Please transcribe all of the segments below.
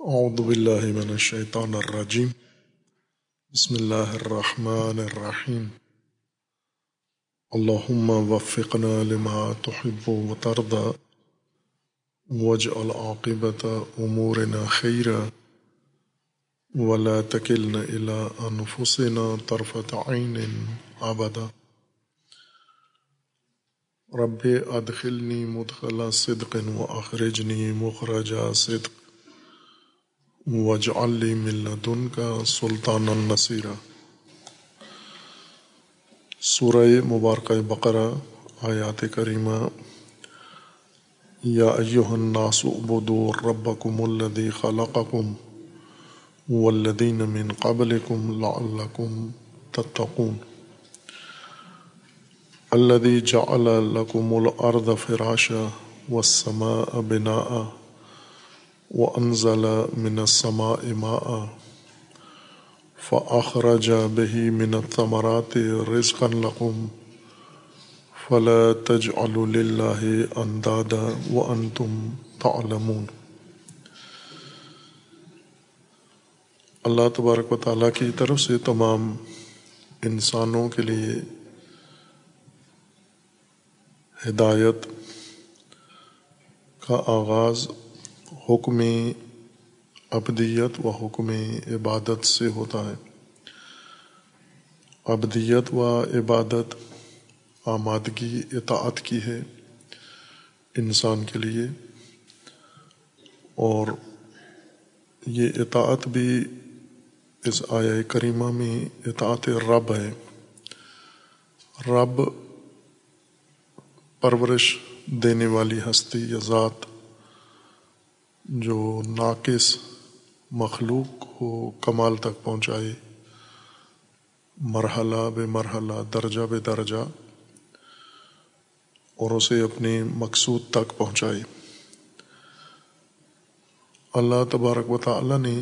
اعوذ باللہ من الشیطان الرجیم بسم اللہ الرحمن الرحیم اللہم وفقنا لما تحب و وترضى. واجعل عاقبت امورنا خیرا ولا تکلنا الى انفسنا طرفت عین ابدا رب ادخلنی مدخل صدق واخرجنی مخرج صدق. وجعل لی من لدنک سلطان النصیرہ سورہ مبارکہ بقرہ، آیات کریمہ۔ یا ایہا الناس عبدوا ربکم الذی خلقکم والذین من قبلکم لعلکم تتقون۔ الذي جعل لكم الأرض فراشا والسماء بناء۔ وأنزل من السماء ماء فأخرج به من الثمرات رزقا لكم فلا تجعلوا لله أندادا وأنتم تعلمون۔ اللہ تبارک و تعالیٰ کی طرف سے تمام انسانوں کے لیے ہدایت کا آغاز حکم ابدیت و حکم عبادت سے ہوتا ہے۔ ابدیت و عبادت آمادگی، اطاعت کی ہے انسان کے لیے۔ اور یہ اطاعت بھی اس آیا کریمہ میں اطاعت رب ہے۔ رب پرورش دینے والی ہستی یا ذات جو ناقص مخلوق کو کمال تک پہنچائے۔ مرحلہ بے مرحلہ، درجہ بے درجہ۔ اور اسے اپنے مقصود تک پہنچائے۔ اللہ تبارک و تعالی نے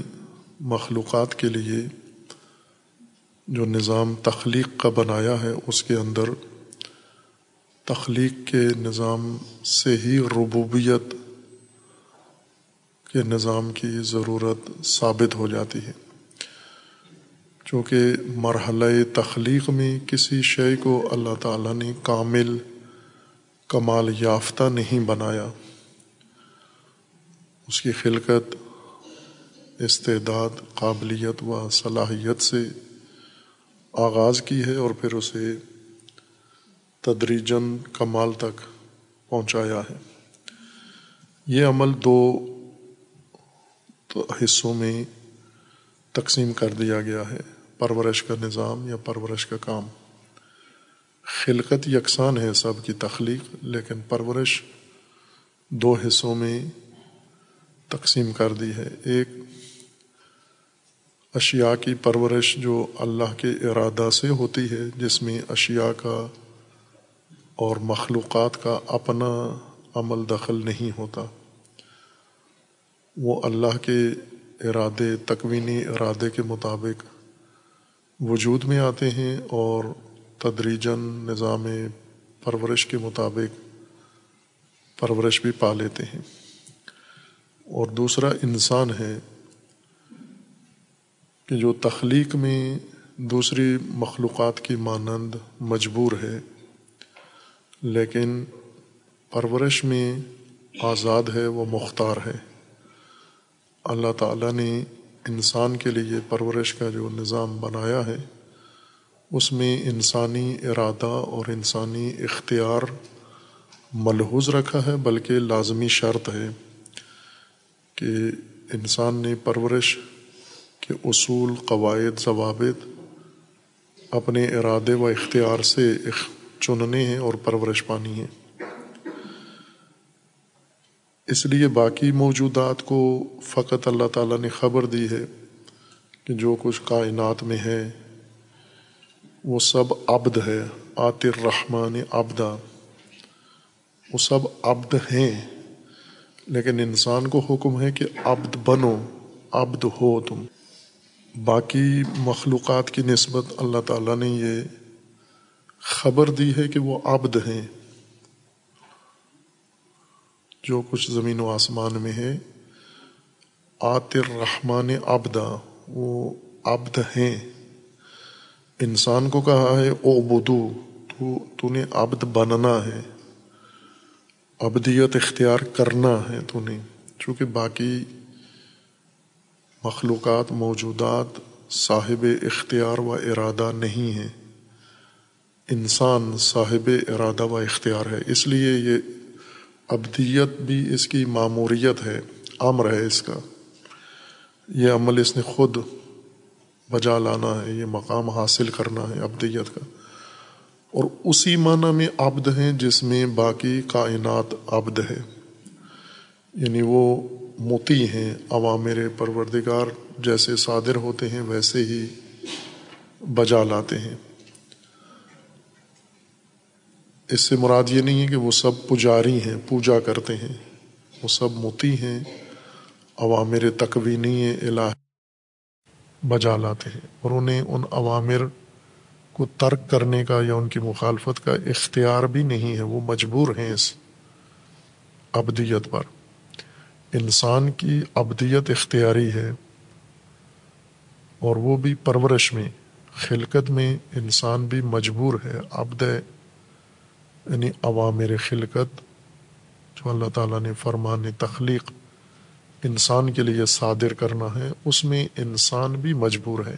مخلوقات کے لیے جو نظام تخلیق کا بنایا ہے، اس کے اندر تخلیق کے نظام سے ہی ربوبیت کے نظام کی ضرورت ثابت ہو جاتی ہے۔ چونکہ مرحلہ تخلیق میں کسی شے کو اللہ تعالیٰ نے کامل کمال یافتہ نہیں بنایا۔ اس کی خلقت، استعداد، قابلیت و صلاحیت سے آغاز کی ہے اور پھر اسے تدریجن کمال تک پہنچایا ہے۔ یہ عمل دو حصوں میں تقسیم کر دیا گیا ہے، پرورش کا نظام یا پرورش کا کام۔ خلقت یکساں ہے سب کی تخلیق، لیکن پرورش دو حصوں میں تقسیم کر دی ہے۔ ایک، اشیاء کی پرورش جو اللہ کے ارادہ سے ہوتی ہے، جس میں اشیاء کا اور مخلوقات کا اپنا عمل دخل نہیں ہوتا۔ وہ اللہ کے ارادے، تکوینی ارادے کے مطابق وجود میں آتے ہیں اور تدریجن نظام پرورش کے مطابق پرورش بھی پا لیتے ہیں۔ اور دوسرا انسان ہے کہ جو تخلیق میں دوسری مخلوقات کی مانند مجبور ہے، لیکن پرورش میں آزاد ہے، وہ مختار ہے۔ اللہ تعالیٰ نے انسان کے لیے پرورش کا جو نظام بنایا ہے، اس میں انسانی ارادہ اور انسانی اختیار ملحوظ رکھا ہے، بلکہ لازمی شرط ہے کہ انسان نے پرورش کے اصول، قواعد، ضوابط اپنے ارادے و اختیار سے چننے ہیں اور پرورش پانی ہے اس لیے باقی موجودات کو فقط اللہ تعالیٰ نے خبر دی ہے کہ جو کچھ کائنات میں ہے، وہ سب عبد ہے آطر رحمان ابدا وہ سب عبد ہیں، لیکن انسان کو حکم ہے کہ عبد بنو، عبد ہو تم۔ باقی مخلوقات کی نسبت اللہ تعالیٰ نے یہ خبر دی ہے کہ وہ عبد ہیں۔ جو کچھ زمین و آسمان میں ہے آتر رحمان ابدا وہ ابد ہیں۔ انسان کو کہا ہے او بدو تو تو نے ابد بننا ہے۔ ابدیت اختیار کرنا ہے تو نے چونکہ باقی مخلوقات، موجودات، صاحب اختیار و ارادہ نہیں ہیں۔ انسان صاحب ارادہ و اختیار ہے، اس لیے یہ ابدیت بھی اس کی معموریت ہے، امر ہے اس کا۔ یہ عمل اس نے خود بجا لانا ہے، یہ مقام حاصل کرنا ہے ابدیت کا۔ اور اسی معنی میں عبد ہیں جس میں باقی کائنات عبد ہے۔ یعنی وہ موتی ہیں عوامر پروردگار جیسے صادر ہوتے ہیں، ویسے ہی بجا لاتے ہیں۔ اس سے مراد یہ نہیں ہے کہ وہ سب پجاری ہیں، پوجا کرتے ہیں، وہ سب موتی ہیں، عوامر تکوینی الہ بجا لاتے ہیں۔ اور انہیں ان عوامر کو ترک کرنے کا یا ان کی مخالفت کا اختیار بھی نہیں ہے، وہ مجبور ہیں اس ابدیت پر۔ انسان کی ابدیت اختیاری ہے اور وہ بھی پرورش میں، خلقت میں انسان بھی مجبور ہے ابد یعنی عوامر خلقت جو اللہ تعالیٰ نے فرمان تخلیق انسان کے لیے صادر کرنا ہے، اس میں انسان بھی مجبور ہے۔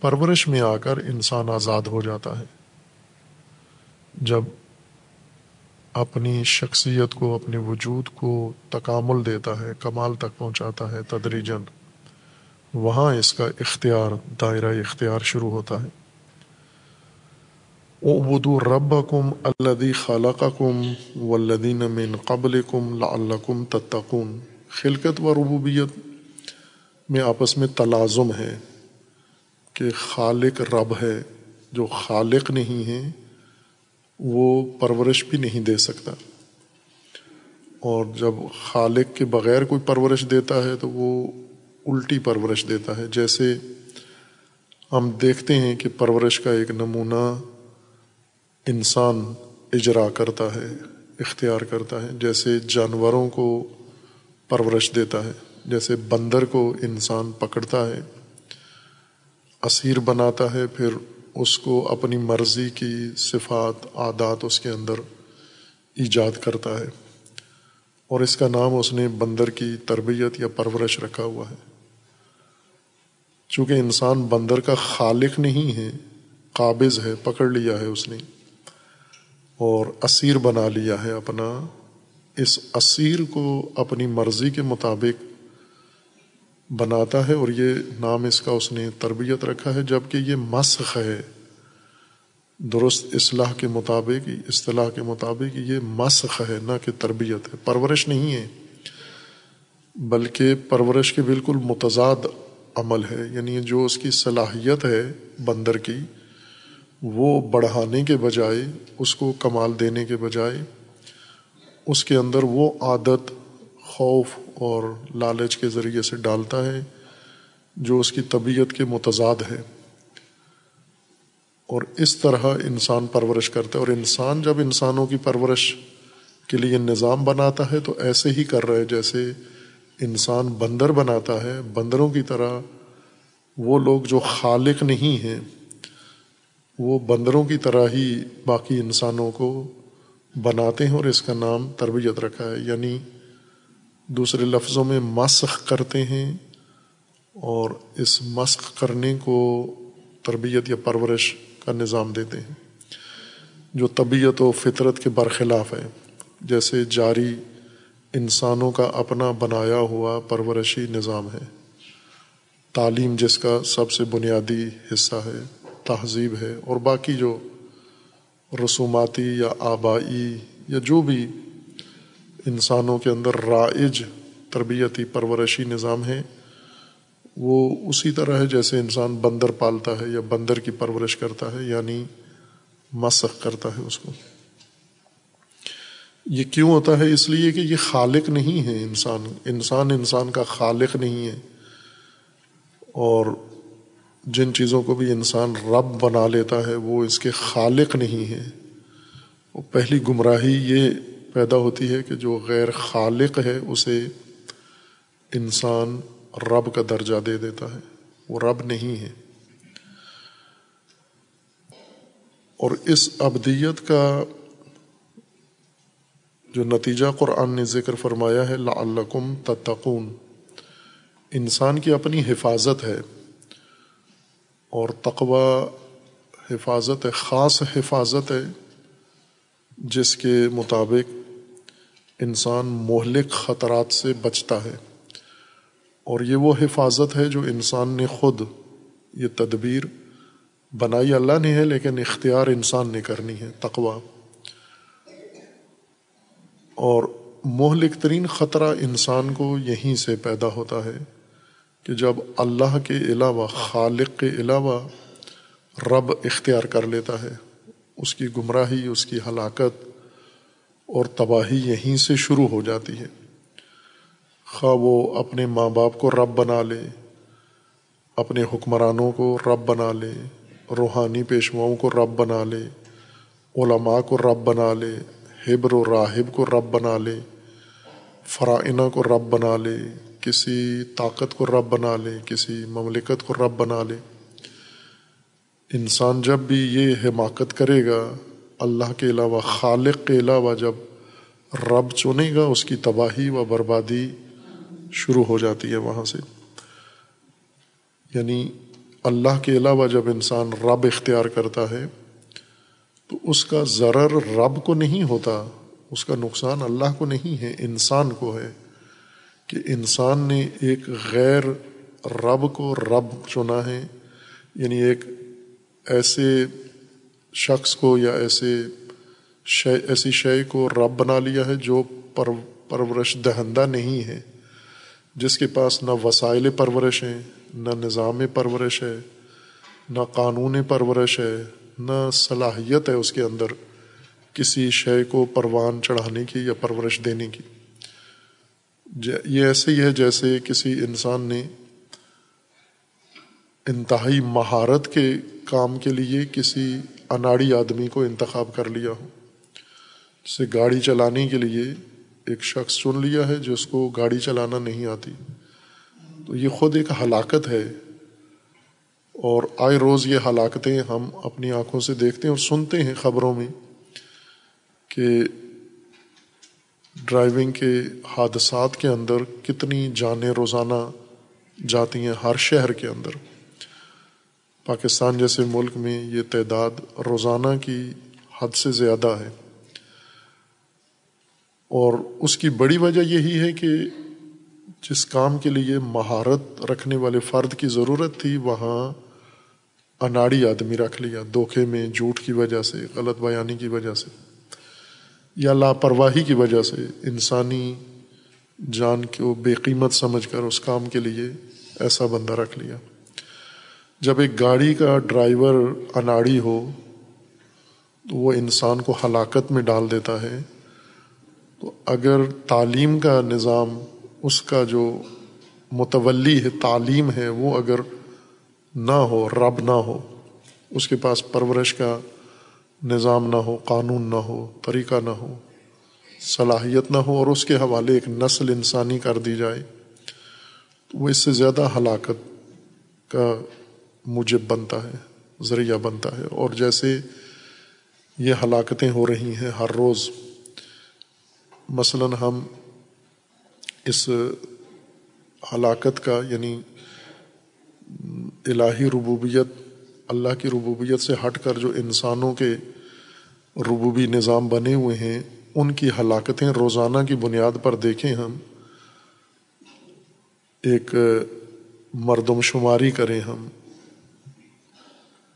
پرورش میں آ کر انسان آزاد ہو جاتا ہے۔ جب اپنی شخصیت کو، اپنے وجود کو تکامل دیتا ہے، کمال تک پہنچاتا ہے تدریجن وہاں اس کا اختیار دائرہ اختیار شروع ہوتا ہے۔ ابدو رب کم الدی خالق کم ولدین من قبلکم لعلکم تتقون۔ خلقت و ربوبیت میں آپس میں تلازم ہے کہ خالق رب ہے، جو خالق نہیں ہے، وہ پرورش بھی نہیں دے سکتا۔ اور جب خالق کے بغیر کوئی پرورش دیتا ہے تو وہ الٹی پرورش دیتا ہے۔ جیسے ہم دیکھتے ہیں کہ پرورش کا ایک نمونہ انسان اجرا کرتا ہے، اختیار کرتا ہے، جیسے جانوروں کو پرورش دیتا ہے، جیسے بندر کو انسان پکڑتا ہے، اسیر بناتا ہے، پھر اس کو اپنی مرضی کی صفات، عادات اس کے اندر ایجاد کرتا ہے۔ اور اس کا نام اس نے بندر کی تربیت یا پرورش رکھا ہوا ہے۔ چونکہ انسان بندر کا خالق نہیں ہے، قابض ہے، پکڑ لیا ہے اس نے۔ اور اسیر بنا لیا ہے اپنا۔ اس اسیر کو اپنی مرضی کے مطابق بناتا ہے اور یہ نام اس کا اس نے تربیت رکھا ہے جبکہ یہ مسخ ہے۔ درست اصلاح کے مطابق، اصطلاح کے مطابق یہ مسخ ہے، نہ کہ تربیت ہے۔ پرورش نہیں ہے، بلکہ پرورش کے بالکل متضاد عمل ہے۔ یعنی جو اس کی صلاحیت ہے بندر کی وہ بڑھانے کے بجائے، اس کو کمال دینے کے بجائے، اس کے اندر وہ عادت، خوف اور لالچ کے ذریعے سے ڈالتا ہے جو اس کی طبیعت کے متضاد ہے۔ اور اس طرح انسان پرورش کرتا ہے۔ اور انسان جب انسانوں کی پرورش کے لیے نظام بناتا ہے، تو ایسے ہی کر رہے جیسے انسان بندر بناتا ہے۔ بندروں کی طرح وہ لوگ جو خالق نہیں ہیں وہ بندروں کی طرح ہی باقی انسانوں کو بناتے ہیں اور اس کا نام تربیت رکھا ہے یعنی دوسرے لفظوں میں مسخ کرتے ہیں اور اس مسخ کرنے کو تربیت یا پرورش کا نظام دیتے ہیں، جو طبیعت و فطرت کے برخلاف ہے۔ جیسے جاری انسانوں کا اپنا بنایا ہوا پرورشی نظام ہے، تعلیم جس کا سب سے بنیادی حصہ ہے۔ تہذیب ہے اور باقی جو رسوماتی یا آبائی یا جو بھی انسانوں کے اندر رائج تربیتی پرورشی نظام ہے وہ اسی طرح ہے جیسے انسان بندر پالتا ہے یا بندر کی پرورش کرتا ہے یعنی مسخ کرتا ہے اس کو۔ یہ کیوں ہوتا ہے؟ اس لیے کہ یہ خالق نہیں ہے انسان انسان انسان کا خالق نہیں ہے۔ اور جن چیزوں کو بھی انسان رب بنا لیتا ہے، وہ اس کے خالق نہیں ہے وہ پہلی گمراہی یہ پیدا ہوتی ہے کہ جو غیر خالق ہے، اسے انسان رب کا درجہ دے دیتا ہے۔ وہ رب نہیں ہے۔ اور اس ابدیت کا جو نتیجہ قرآن نے ذکر فرمایا ہے، لعلکم تتقون۔ انسان کی اپنی حفاظت ہے۔ اور تقوی حفاظت ہے، خاص حفاظت ہے، جس کے مطابق انسان مہلک خطرات سے بچتا ہے۔ اور یہ وہ حفاظت ہے جو انسان نے خود یہ تدبیر بنائی۔ اللہ نے ہے، لیکن اختیار انسان نے کرنی ہے تقوا اور مہلک ترین خطرہ انسان کو یہیں سے پیدا ہوتا ہے۔ کہ جب اللہ کے علاوہ، خالق کے علاوہ رب اختیار کر لیتا ہے، اس کی گمراہی، اس کی ہلاکت اور تباہی یہیں سے شروع ہو جاتی ہے۔ خواہ وہ اپنے ماں باپ کو رب بنا لے، اپنے حکمرانوں کو رب بنا لے، روحانی پیشواؤں کو رب بنا لے، علماء کو رب بنا لے، حبر و راہب کو رب بنا لے فرائنہ کو رب بنا لے کسی طاقت کو رب بنا لے، کسی مملکت کو رب بنا لے۔ انسان جب بھی یہ حماقت کرے گا، اللہ کے علاوہ، خالق کے علاوہ جب رب چنے گا، اس کی تباہی و بربادی شروع ہو جاتی ہے وہاں سے۔ یعنی اللہ کے علاوہ جب انسان رب اختیار کرتا ہے، تو اس کا ضرر رب کو نہیں ہوتا، اس کا نقصان اللہ کو نہیں ہے، انسان کو ہے۔ کہ انسان نے ایک غیر رب کو رب چنا ہے یعنی ایک ایسے شخص کو یا ایسے شے، ایسی شے کو رب بنا لیا ہے جو پر، پرورش دہندہ نہیں ہے۔ جس کے پاس نہ وسائل پرورش ہیں، نہ نظام پرورش ہے، نہ قانون پرورش ہے، نہ صلاحیت ہے اس کے اندر کسی شے کو پروان چڑھانے کی یا پرورش دینے کی۔ یہ ایسے ہی ہے جیسے کسی انسان نے انتہائی مہارت کے کام کے لیے کسی اناڑی آدمی کو انتخاب کر لیا ہو، جسے گاڑی چلانے کے لیے ایک شخص چن لیا ہے جس کو گاڑی چلانا نہیں آتی۔ تو یہ خود ایک ہلاکت ہے اور آئے روز یہ ہلاکتیں ہم اپنی آنکھوں سے دیکھتے ہیں اور سنتے ہیں خبروں میں کہ ڈرائیونگ کے حادثات کے اندر کتنی جانیں روزانہ جاتی ہیں ہر شہر کے اندر۔ پاکستان جیسے ملک میں یہ تعداد روزانہ کی حد سے زیادہ ہے۔ اور اس کی بڑی وجہ یہی ہے کہ جس کام کے لیے مہارت رکھنے والے فرد کی ضرورت تھی، وہاں اناڑی آدمی رکھ لیا، دھوکے میں جھوٹ کی وجہ سے، غلط بیانی کی وجہ سے۔ یا لاپرواہی کی وجہ سے انسانی جان کو بے قیمت سمجھ کر اس کام کے لیے ایسا بندہ رکھ لیا۔ جب ایک گاڑی کا ڈرائیور اناڑی ہو، تو وہ انسان کو ہلاکت میں ڈال دیتا ہے۔ تو اگر تعلیم کا نظام، اس کا جو متولی ہے، تعلیم ہے، وہ اگر نہ ہو، رب نہ ہو، اس کے پاس پرورش کا نظام نہ ہو، قانون نہ ہو، طریقہ نہ ہو، صلاحیت نہ ہو اور اس کے حوالے ایک نسل انسانی کر دی جائے، تو وہ اس سے زیادہ ہلاکت کا موجب بنتا ہے، ذریعہ بنتا ہے۔ اور جیسے یہ ہلاکتیں ہو رہی ہیں ہر روز، مثلاً ہم اس ہلاکت کا یعنی الہی ربوبیت اللہ کی ربوبیت سے ہٹ کر جو انسانوں کے ربوبی نظام بنے ہوئے ہیں، ان کی ہلاکتیں روزانہ کی بنیاد پر دیکھیں ہم، ایک مردم شماری کریں ہم،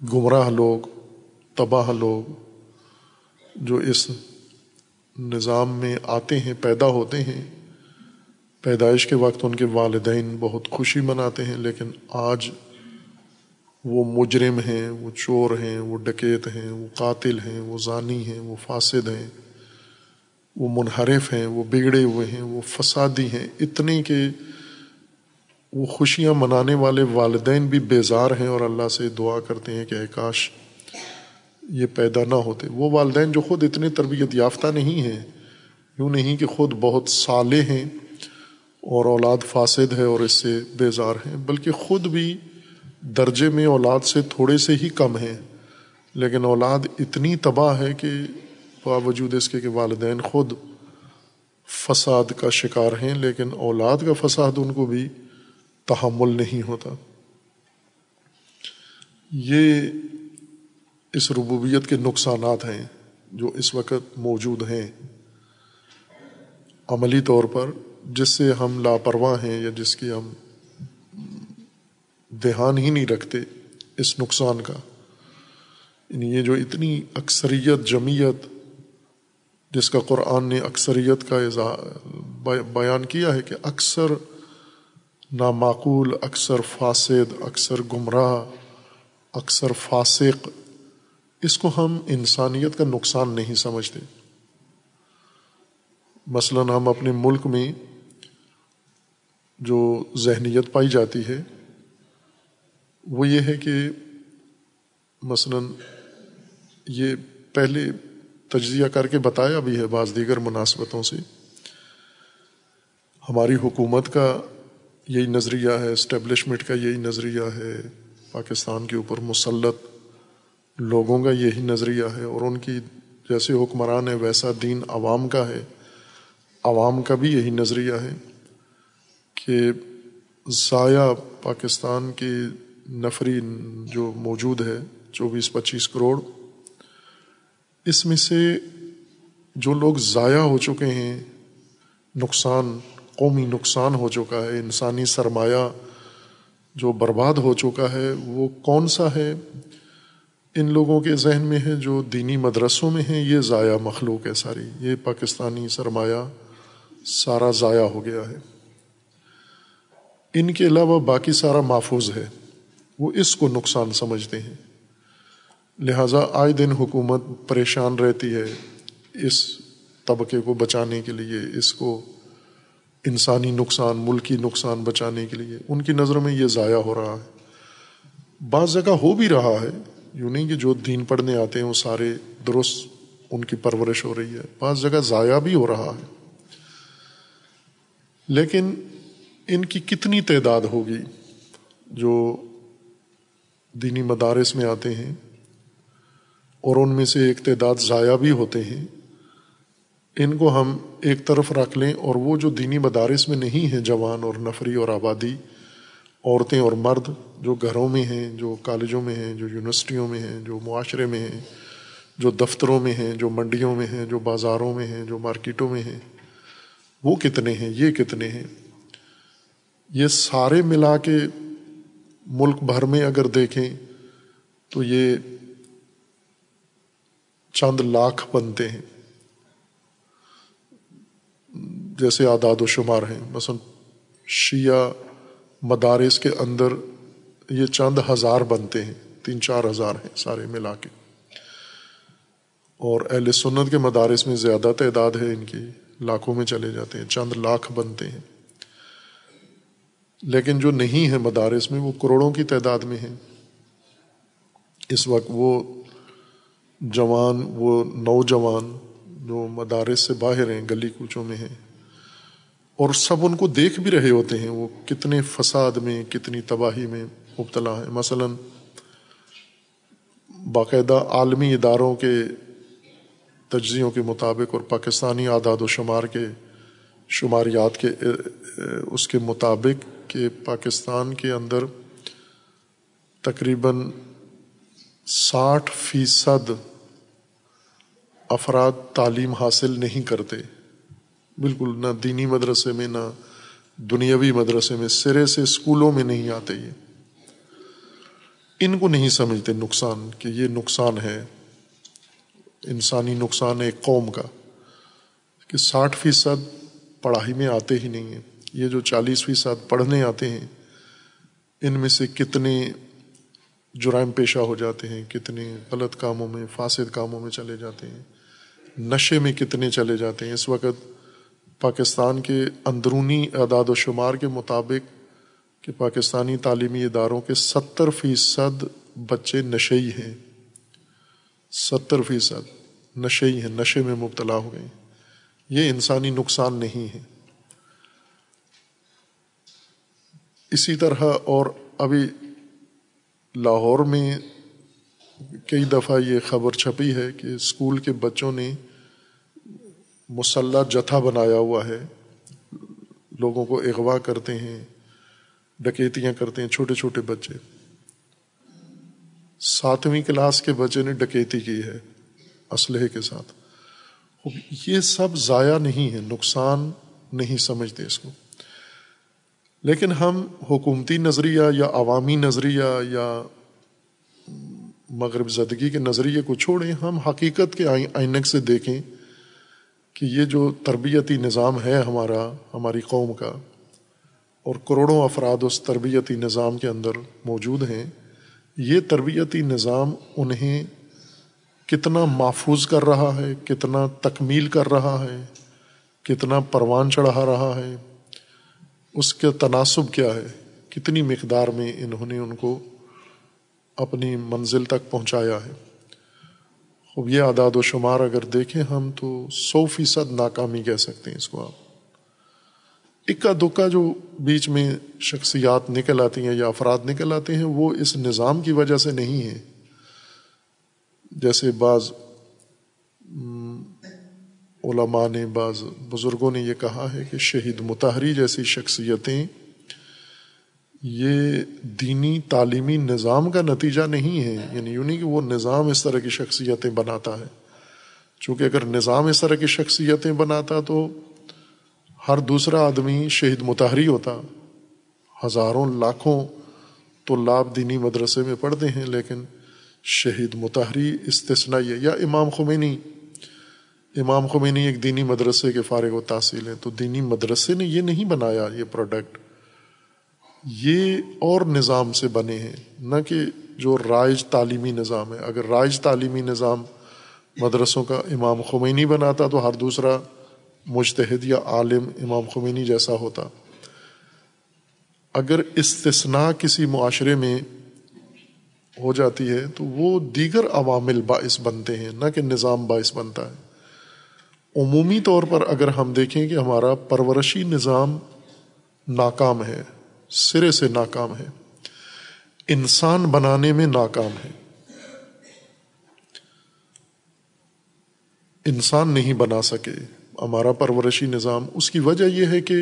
گمراہ لوگ، تباہ لوگ جو اس نظام میں آتے ہیں، پیدا ہوتے ہیں، پیدائش کے وقت ان کے والدین بہت خوشی مناتے ہیں، لیکن آج وہ مجرم ہیں، وہ چور ہیں، وہ ڈکیت ہیں، وہ قاتل ہیں، وہ ضانی ہیں، وہ فاسد ہیں، وہ منحرف ہیں، وہ بگڑے ہوئے ہیں، وہ فسادی ہیں۔ اتنے کہ وہ خوشیاں منانے والے والدین بھی بیزار ہیں اور اللہ سے دعا کرتے ہیں کہ اے کاش یہ پیدا نہ ہوتے۔ وہ والدین جو خود اتنے تربیت یافتہ نہیں ہیں، یوں نہیں کہ خود بہت سالے ہیں اور اولاد فاسد ہے اور اس سے بیزار ہیں، بلکہ خود بھی درجے میں اولاد سے تھوڑے سے ہی کم ہیں، لیکن اولاد اتنی تباہ ہے کہ باوجود اس کے کہ والدین خود فساد کا شکار ہیں، لیکن اولاد کا فساد ان کو بھی تحمل نہیں ہوتا۔ یہ اس ربوبیت کے نقصانات ہیں جو اس وقت موجود ہیں۔ عملی طور پر جس سے ہم لاپرواہ ہیں یا جس کی ہم دھیان ہی نہیں رکھتے اس نقصان کا۔ یعنی یہ جو اتنی اکثریت جمعیت جس کا قرآن نے اکثریت کا بیان کیا ہے کہ اکثر نامعقول، اکثر فاسد، اکثر گمراہ، اکثر فاسق، اس کو ہم انسانیت کا نقصان نہیں سمجھتے۔ مثلاً ہم اپنے ملک میں جو ذہنیت پائی جاتی ہے وہ یہ ہے کہ مثلاً یہ پہلے تجزیہ کر کے بتایا بھی ہے بعض دیگر مناسبتوں سے۔ ہماری حکومت کا یہی نظریہ ہے اسٹیبلشمنٹ کا یہی نظریہ ہے، پاکستان کے اوپر مسلط لوگوں کا یہی نظریہ ہے اور ان کی جیسے حکمران ہے ویسا دین عوام کا ہے۔ عوام کا بھی یہی نظریہ ہے کہ ضائع پاکستان کی نفری جو موجود ہے، چوبیس، پچیس کروڑ، اس میں سے جو لوگ ضائع ہو چکے ہیں، نقصان، قومی نقصان ہو چکا ہے، انسانی سرمایہ جو برباد ہو چکا ہے، وہ کون سا ہے؟ ان لوگوں کے ذہن میں ہے جو دینی مدرسوں میں ہیں، یہ ضائع مخلوق ہے ساری۔ یہ پاکستانی سرمایہ سارا ضائع ہو گیا ہے۔ ان کے علاوہ باقی سارا محفوظ ہے۔ وہ اس کو نقصان سمجھتے ہیں۔ لہٰذا آئے دن حکومت پریشان رہتی ہے اس طبقے کو بچانے کے لیے، اس کو انسانی نقصان، ملکی نقصان بچانے کے لیے۔ ان کی نظروں میں یہ ضائع ہو رہا ہے۔ بعض جگہ ہو بھی رہا ہے، یوں نہیں کہ جو دین پڑھنے آتے ہیں وہ سارے درست ان کی پرورش ہو رہی ہے۔ بعض جگہ ضائع بھی ہو رہا ہے۔ لیکن ان کی کتنی تعداد ہوگی جو دینی مدارس میں آتے ہیں اور ان میں سے ایک تعداد ضائع بھی ہوتے ہیں، ان کو ہم ایک طرف رکھ لیں اور وہ جو دینی مدارس میں نہیں ہیں، جوان اور نفری اور آبادی، عورتیں اور مرد جو گھروں میں ہیں، جو کالجوں میں ہیں، جو یونیورسٹیوں میں ہیں، جو معاشرے میں ہیں، جو دفتروں میں ہیں، جو منڈیوں میں ہیں، جو بازاروں میں ہیں، جو مارکیٹوں میں ہیں، وہ کتنے ہیں، یہ کتنے ہیں؟ یہ سارے ملا کے ملک بھر میں اگر دیکھیں تو یہ چند لاکھ بنتے ہیں۔ جیسے آداد و شمار ہیں۔ مثلاً شیعہ مدارس کے اندر یہ چند ہزار بنتے ہیں۔ تین چار ہزار ہیں سارے ملا کے۔ اور اہل سنت کے مدارس میں زیادہ تعداد ہے۔ ان کی لاکھوں میں چلے جاتے ہیں۔ چند لاکھ بنتے ہیں۔ لیکن جو نہیں ہے مدارس میں وہ کروڑوں کی تعداد میں ہیں اس وقت وہ جوان، وہ نوجوان جو مدارس سے باہر ہیں، گلی کوچوں میں ہیں، اور سب ان کو دیکھ بھی رہے ہوتے ہیں۔ وہ کتنے فساد میں، کتنی تباہی میں مبتلا ہے مثلاً باقاعدہ عالمی اداروں کے تجزیوں کے مطابق اور پاکستانی اعداد و شمار کے شماریات کے اس کے مطابق کہ پاکستان کے اندر تقریباً ساٹھ فیصد افراد تعلیم حاصل نہیں کرتے۔ بالکل نہ دینی مدرسے میں، نہ دنیاوی مدرسے میں، سرے سے اسکولوں میں نہیں آتے یہ۔ ان کو نہیں سمجھتے نقصان کہ یہ نقصان ہے، انسانی نقصان ہے ایک قوم کا، کہ ساٹھ فیصد پڑھائی میں آتے ہی نہیں ہیں۔ یہ جو چالیس فیصد پڑھنے آتے ہیں، ان میں سے کتنے جرائم پیشہ ہو جاتے ہیں، کتنے غلط کاموں میں، فاسد کاموں میں چلے جاتے ہیں۔ نشے میں کتنے چلے جاتے ہیں۔ اس وقت پاکستان کے اندرونی اعداد و شمار کے مطابق کہ پاکستانی تعلیمی اداروں کے ستر فیصد بچے نشئی ہیں۔ ستر فیصد نشئی ہیں، نشے میں مبتلا ہو گئے یہ انسانی نقصان نہیں ہے۔ اسی طرح اور ابھی لاہور میں کئی دفعہ یہ خبر چھپی ہے کہ اسکول کے بچوں نے مسلح جتھا بنایا ہوا ہے۔ لوگوں کو اغوا کرتے ہیں، ڈکیتیاں کرتے ہیں، چھوٹے چھوٹے بچے۔ ساتویں کلاس کے بچے نے ڈکیتی کی ہے اسلحے کے ساتھ۔ یہ سب ضائع نہیں ہے نقصان نہیں سمجھتے اس کو۔ لیکن ہم حکومتی نظریہ یا عوامی نظریہ یا مغرب زدگی کے نظریے کو چھوڑیں، ہم حقیقت کے آئینک سے دیکھیں کہ یہ جو تربیتی نظام ہے ہمارا، ہماری قوم کا، اور کروڑوں افراد اس تربیتی نظام کے اندر موجود ہیں، یہ تربیتی نظام انہیں کتنا محفوظ کر رہا ہے، کتنا تکمیل کر رہا ہے، کتنا پروان چڑھا رہا ہے، اس کے تناسب کیا ہے، کتنی مقدار میں انہوں نے ان کو اپنی منزل تک پہنچایا ہے۔ خوب، یہ اعداد و شمار اگر دیکھیں ہم تو سو فیصد ناکامی کہہ سکتے ہیں اس کو آپ۔ اکا دکا جو بیچ میں شخصیات نکل آتی ہیں یا افراد نکل آتے ہیں، وہ اس نظام کی وجہ سے نہیں ہے جیسے بعض علماء نے بعض بزرگوں نے یہ کہا ہے کہ شہید متحری جیسی شخصیتیں، یہ دینی تعلیمی نظام کا نتیجہ نہیں ہے۔ یعنی یوں نہیں کہ وہ نظام اس طرح کی شخصیتیں بناتا ہے۔ چونکہ اگر نظام اس طرح کی شخصیتیں بناتا تو ہر دوسرا آدمی شہید متحری ہوتا۔ ہزاروں، لاکھوں تو لاب دینی مدرسے میں پڑھتے ہیں، لیکن شہید متحری استثنائی ہے یا امام خمینی۔ امام خمینی ایک دینی مدرسے کے فارغ و تحصیل ہے تو دینی مدرسے نے یہ نہیں بنایا یہ پروڈکٹ یہ اور نظام سے بنے ہیں، نہ کہ جو رائج تعلیمی نظام ہے۔ اگر رائج تعلیمی نظام مدرسوں کا امام خمینی بناتا تو ہر دوسرا مشتحد یا عالم امام خمینی جیسا ہوتا۔ اگر استثناء کسی معاشرے میں ہو جاتی ہے، تو وہ دیگر عوامل باعث بنتے ہیں، نہ کہ نظام باعث بنتا ہے۔ عمومی طور پر اگر ہم دیکھیں کہ ہمارا پرورشی نظام ناکام ہے، سرے سے ناکام ہے، انسان بنانے میں ناکام ہے۔ انسان نہیں بنا سکے ہمارا پرورشی نظام۔ اس کی وجہ یہ ہے کہ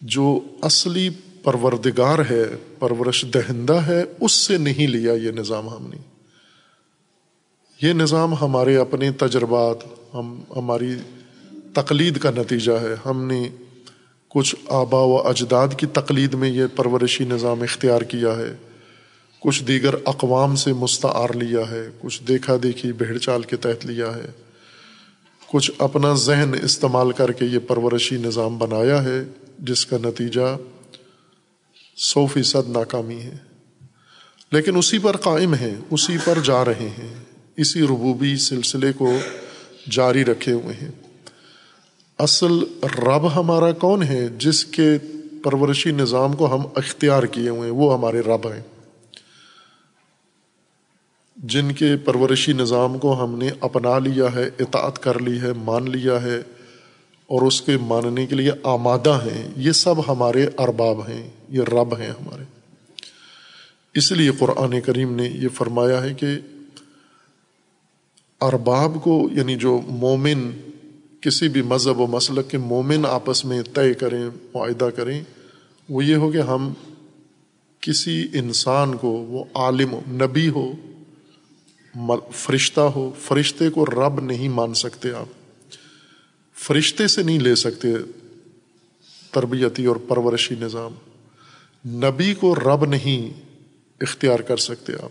جو اصلی پروردگار ہے، پرورش دہندہ ہے، اس سے نہیں لیا یہ نظام ہم نے۔ یہ نظام ہمارے اپنے تجربات، ہم، ہماری تقلید کا نتیجہ ہے۔ ہم نے کچھ آبا و اجداد کی تقلید میں یہ پرورشی نظام اختیار کیا ہے۔ کچھ دیگر اقوام سے مستعار لیا ہے، کچھ دیکھا دیکھی بھیڑ چال کے تحت لیا ہے۔ کچھ اپنا ذہن استعمال کر کے یہ پرورشی نظام بنایا ہے، جس کا نتیجہ سو فیصد ناکامی ہے۔ لیکن اسی پر قائم ہیں، اسی پر جا رہے ہیں۔ اسی ربوبی سلسلے کو جاری رکھے ہوئے ہیں۔ اصل رب ہمارا کون ہے، جس کے پرورشی نظام کو ہم اختیار کیے ہوئے ہیں، وہ ہمارے رب ہیں۔ جن کے پرورشی نظام کو ہم نے اپنا لیا ہے، اطاعت کر لی ہے، مان لیا ہے، اور اس کے ماننے کے لیے آمادہ ہیں، یہ سب ہمارے ارباب ہیں۔ یہ رب ہیں ہمارے۔ اس لیے قرآن کریم نے یہ فرمایا ہے کہ ارباب کو یعنی جو مومن کسی بھی مذہب و مسلک کے مومن آپس میں طے کریں، معاہدہ کریں، وہ یہ ہو کہ ہم کسی انسان کو، وہ عالم ہو، نبی ہو فرشتہ ہو، فرشتے کو رب نہیں مان سکتے آپ۔ فرشتے سے نہیں لے سکتے تربیتی اور پرورشی نظام۔ نبی کو رب نہیں اختیار کر سکتے آپ۔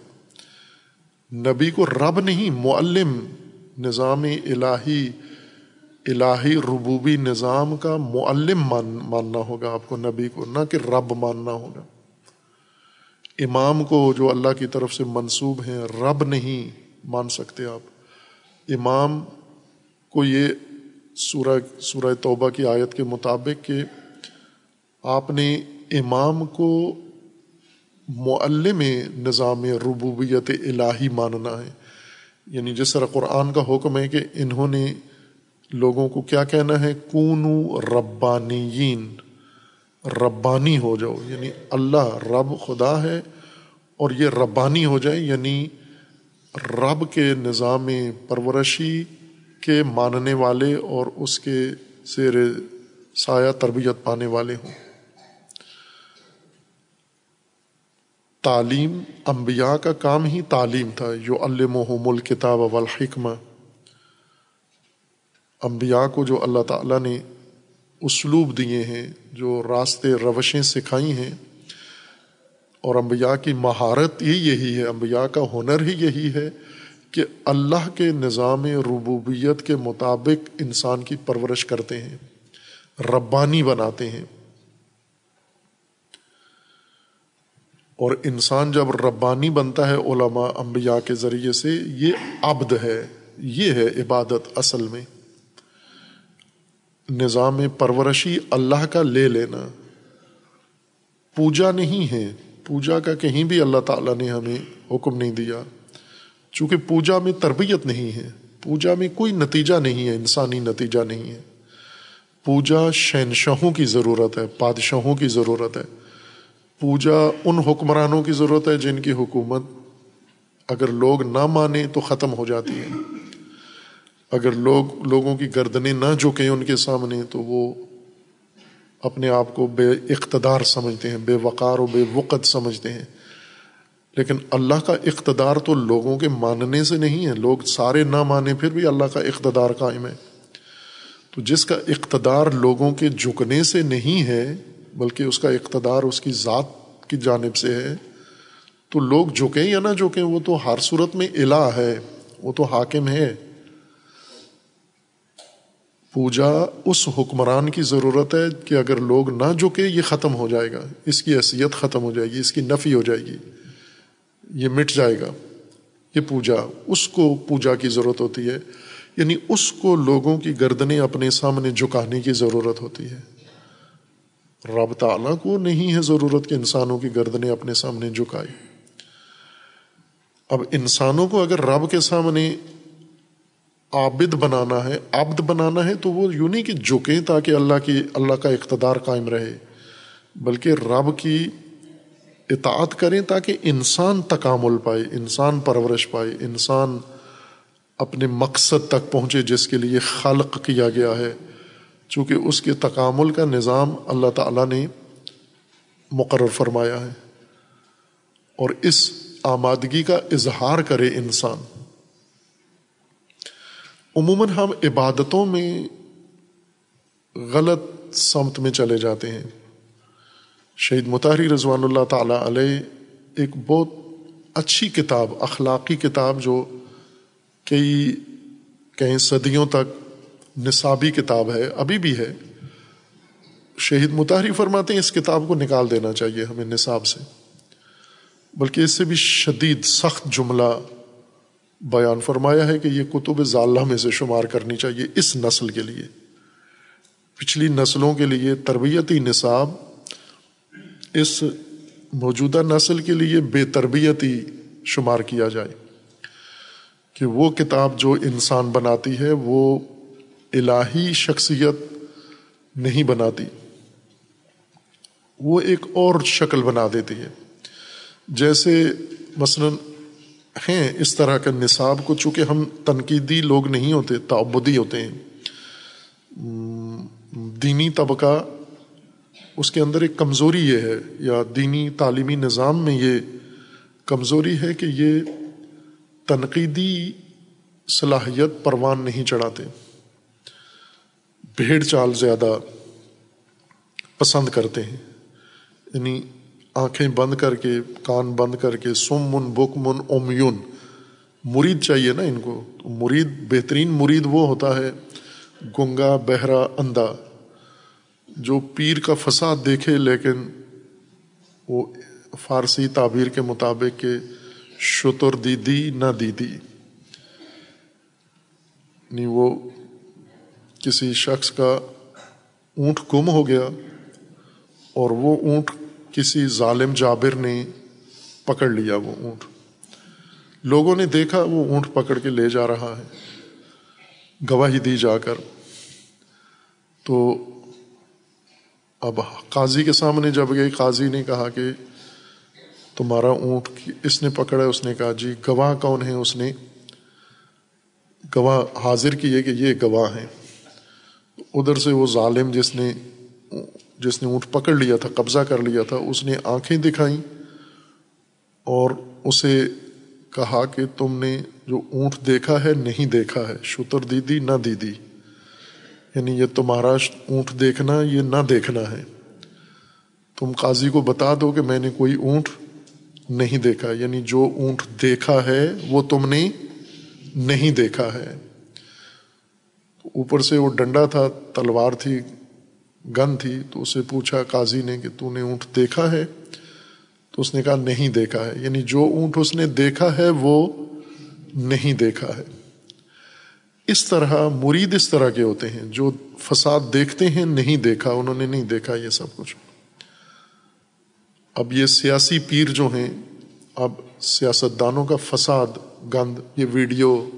نبی کو رب نہیں، معلم، نظام الہی الہی ربوبی نظام کا معلم مان، ماننا ہوگا آپ کو، نبی کو، نہ کہ رب ماننا ہوگا۔ امام کو جو اللہ کی طرف سے منسوب ہیں، رب نہیں مان سکتے آپ۔ امام کو یہ سورہ سورہ توبہ کی آیت کے مطابق کہ آپ نے امام کو معلم نظام ربوبیت الہی ماننا ہے۔ یعنی جس طرح قرآن کا حکم ہے کہ انہوں نے لوگوں کو کیا کہنا ہے؟ کونو ربانیین، ربانی ہو جاؤ۔ یعنی اللہ رب خدا ہے اور یہ ربانی ہو جائے۔ یعنی رب کے نظام پرورشی کے ماننے والے اور اس کے زیر سایہ تربیت پانے والے ہوں۔ تعلیم انبیاء کا کام ہی تعلیم تھا جو المحم الکتاب والحکمہ۔ انبیاء کو جو اللہ تعالیٰ نے اسلوب دیے ہیں، جو راستے روشیں سکھائی ہیں، اور انبیاء کی مہارت ہی یہی ہے، انبیاء کا ہنر ہی یہی ہے کہ اللہ کے نظام ربوبیت کے مطابق انسان کی پرورش کرتے ہیں، ربانی بناتے ہیں۔ اور انسان جب ربانی بنتا ہے علماء انبیاء کے ذریعے سے، یہ عبد ہے، یہ ہے عبادت اصل میں۔ نظام پرورشی اللہ کا لے لینا۔ پوجا نہیں ہے، پوجا کا کہیں بھی اللہ تعالیٰ نے ہمیں حکم نہیں دیا۔ چونکہ پوجا میں تربیت نہیں ہے، پوجا میں کوئی نتیجہ نہیں ہے، انسانی نتیجہ نہیں ہے۔ پوجا شہنشاہوں کی ضرورت ہے، بادشاہوں کی ضرورت ہے۔ پوجا ان حکمرانوں کی ضرورت ہے جن کی حکومت اگر لوگ نہ مانیں تو ختم ہو جاتی ہے۔ اگر لوگ لوگوں کی گردنیں نہ جھکیں ان کے سامنے تو وہ اپنے آپ کو بے اقتدار سمجھتے ہیں، بے وقار و بے وقت سمجھتے ہیں۔ لیکن اللہ کا اقتدار تو لوگوں کے ماننے سے نہیں ہے۔ لوگ سارے نہ مانے پھر بھی اللہ کا اقتدار قائم ہے۔ تو جس کا اقتدار لوگوں کے جھکنے سے نہیں ہے بلکہ اس کا اقتدار اس کی ذات کی جانب سے ہے۔ تو لوگ جھکیں یا نہ جھکیں، وہ تو ہر صورت میں الہ ہے، وہ تو حاکم ہے۔ پوجا اس حکمران کی ضرورت ہے کہ اگر لوگ نہ جھکے، یہ ختم ہو جائے گا، اس کی حیثیت ختم ہو جائے گی، اس کی نفی ہو جائے گی، یہ مٹ جائے گا۔ یہ پوجا، اس کو پوجا کی ضرورت ہوتی ہے یعنی اس کو لوگوں کی گردنیں اپنے سامنے جھکانے کی ضرورت ہوتی ہے۔ رب تعالیٰ کو نہیں ہے ضرورت کہ انسانوں کی گردنیں اپنے سامنے جھکائے۔ اب انسانوں کو اگر رب کے سامنے عابد بنانا ہے، عبد بنانا ہے، تو وہ یوں نہیں کہ جھکیں تاکہ اللہ کی، اللہ کا اقتدار قائم رہے، بلکہ رب کی اطاعت کریں تاکہ انسان تکامل پائے، انسان پرورش پائے، انسان اپنے مقصد تک پہنچے، جس کے لیے خلق کیا گیا ہے۔ چونکہ اس کے تکامل کا نظام اللہ تعالیٰ نے مقرر فرمایا ہے اور اس آمادگی کا اظہار کرے انسان۔ عموماً ہم عبادتوں میں غلط سمت میں چلے جاتے ہیں۔ شہید متحری رضوان اللہ تعالیٰ علیہ ایک بہت اچھی کتاب، اخلاقی کتاب جو کئی کئی صدیوں تک نصابی کتاب ہے، ابھی بھی ہے۔ شہید متحری فرماتے ہیں، اس کتاب کو نکال دینا چاہیے ہمیں نصاب سے۔ بلکہ اس سے بھی شدید سخت جملہ بیان فرمایا ہے کہ یہ کتب ضالہ میں سے شمار کرنی چاہیے اس نسل کے لیے۔ پچھلی نسلوں کے لیے تربیتی نصاب، اس موجودہ نسل کے لیے بے تربیتی شمار کیا جائے۔ کہ وہ کتاب جو انسان بناتی ہے، وہ الہی شخصیت نہیں بناتی۔ وہ ایک اور شکل بنا دیتی ہے۔ جیسے مثلاً ہیں اس طرح کا نصاب کو چونکہ ہم تنقیدی لوگ نہیں ہوتے، تعبدی ہوتے ہیں۔ دینی طبقہ اس کے اندر ایک کمزوری یہ ہے یا دینی تعلیمی نظام میں یہ کمزوری ہے کہ یہ تنقیدی صلاحیت پروان نہیں چڑھاتے۔ بھیڑ چال زیادہ پسند کرتے ہیں۔ یعنی آنکھیں بند کر کے، کان بند کر کے، سم من، بک من اومیون مرید چاہیے نا ان کو۔ مرید، بہترین مرید وہ ہوتا ہے، گنگا، بہرا، اندھا۔ جو پیر کا فساد دیکھے لیکن وہ فارسی تعبیر کے مطابق کہ شتر دی دی نہ دی دی یعنی وہ کسی شخص کا اونٹ گم ہو گیا اور وہ اونٹ کسی ظالم جابر نے پکڑ لیا وہ اونٹ۔ لوگوں نے دیکھا وہ اونٹ پکڑ کے لے جا رہا ہے، گواہی دی جا کر۔ تو اب قاضی کے سامنے جب گئی، قاضی نے کہا کہ تمہارا اونٹ اس نے پکڑا اس نے کہا جی گواہ کون ہے؟ اس نے گواہ حاضر کیے کہ یہ گواہ ہیں۔ ادھر سے وہ ظالم جس نے جس نے اونٹ پکڑ لیا تھا، قبضہ کر لیا تھا، اس نے آنکھیں دکھائیں اور اسے کہا کہ تم نے جو اونٹ دیکھا ہے، نہیں دیکھا ہے۔ شتر دیدی نہ دیدی۔ یعنی یہ تمہارا اونٹ دیکھنا، یہ نہ دیکھنا ہے۔ تم قاضی کو بتا دو کہ میں نے کوئی اونٹ نہیں دیکھا۔ یعنی جو اونٹ دیکھا ہے، وہ تم نے نہیں دیکھا ہے۔ اوپر سے وہ ڈنڈا تھا، تلوار تھی، گن تھی، تو اسے پوچھا، قاضی نے کہ تو نے اونٹ دیکھا ہے؟ تو اس نے کہا، نہیں دیکھا ہے۔ یعنی جو اونٹ اس نے دیکھا ہے، وہ نہیں دیکھا ہے۔ اس طرح مرید اس طرح کے ہوتے ہیں۔ جو فساد دیکھتے ہیں، نہیں دیکھا، انہوں نے نہیں دیکھا یہ سب کچھ۔ اب یہ سیاسی پیر جو ہیں، اب سیاست دانوں کا فساد، گند، یہ ویڈیو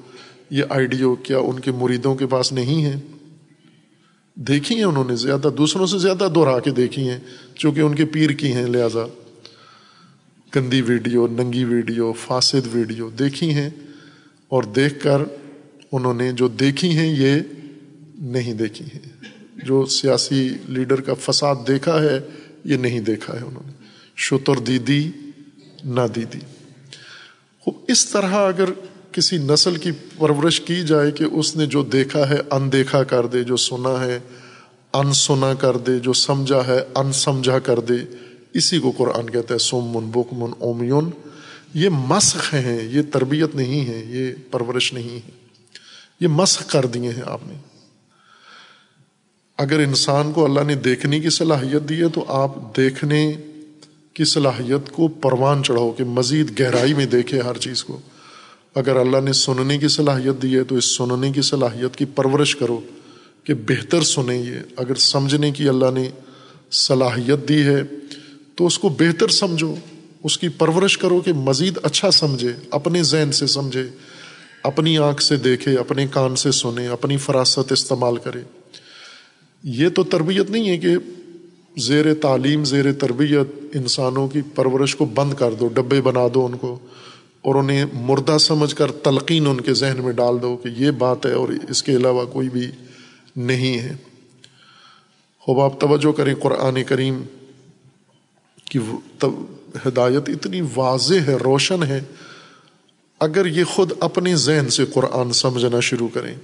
یہ آئیڈیو کیا ان کے مریدوں کے پاس نہیں ہے دیکھی ہیں انہوں نے زیادہ، دوسروں سے زیادہ دوہرا کے دیکھی ہیں، چونکہ ان کے پیر کی ہیں، لہذا۔ گندی ویڈیو، ننگی ویڈیو، فاسد ویڈیو دیکھی ہیں، اور دیکھ کر انہوں نے جو دیکھی ہیں، یہ نہیں دیکھی ہیں۔ جو سیاسی لیڈر کا فساد دیکھا ہے، یہ نہیں دیکھا ہے انہوں نے۔ شتر دیدی نہ دیدی اس طرح اگر کسی نسل کی پرورش کی جائے کہ اس نے جو دیکھا ہے ان دیکھا کر دے، جو سنا ہے ان سنا کر دے، جو سمجھا ہے ان سمجھا کر دے۔ اسی کو قرآن کہتا ہے سوم من بک من اومیون یہ مسخ ہیں، یہ تربیت نہیں ہے یہ پرورش نہیں ہے یہ مسخ کر دیے ہیں آپ نے۔ اگر انسان کو اللہ نے دیکھنے کی صلاحیت دی ہے تو آپ دیکھنے کی صلاحیت کو پروان چڑھاؤ کہ مزید گہرائی میں دیکھے ہر چیز کو۔ اگر اللہ نے سننے کی صلاحیت دی ہے تو اس سننے کی صلاحیت کی پرورش کرو کہ بہتر سنیں یہ۔ اگر سمجھنے کی اللہ نے صلاحیت دی ہے تو اس کو بہتر سمجھو۔ اس کی پرورش کرو کہ مزید اچھا سمجھے، اپنے ذہن سے سمجھے، اپنی آنکھ سے دیکھے، اپنے کان سے سنے، اپنی فراست استعمال کرے۔ یہ تو تربیت نہیں ہے کہ زیر تعلیم، زیر تربیت انسانوں کی پرورش کو بند کر دو، ڈبے بنا دو ان کو۔ اور انہیں مردہ سمجھ کر تلقین ان کے ذہن میں ڈال دو کہ یہ بات ہے اور اس کے علاوہ کوئی بھی نہیں ہے۔ خوب آپ توجہ کریں قرآن کریم کی ہدایت اتنی واضح ہے، روشن ہے۔ اگر یہ خود اپنے ذہن سے قرآن سمجھنا شروع کریں۔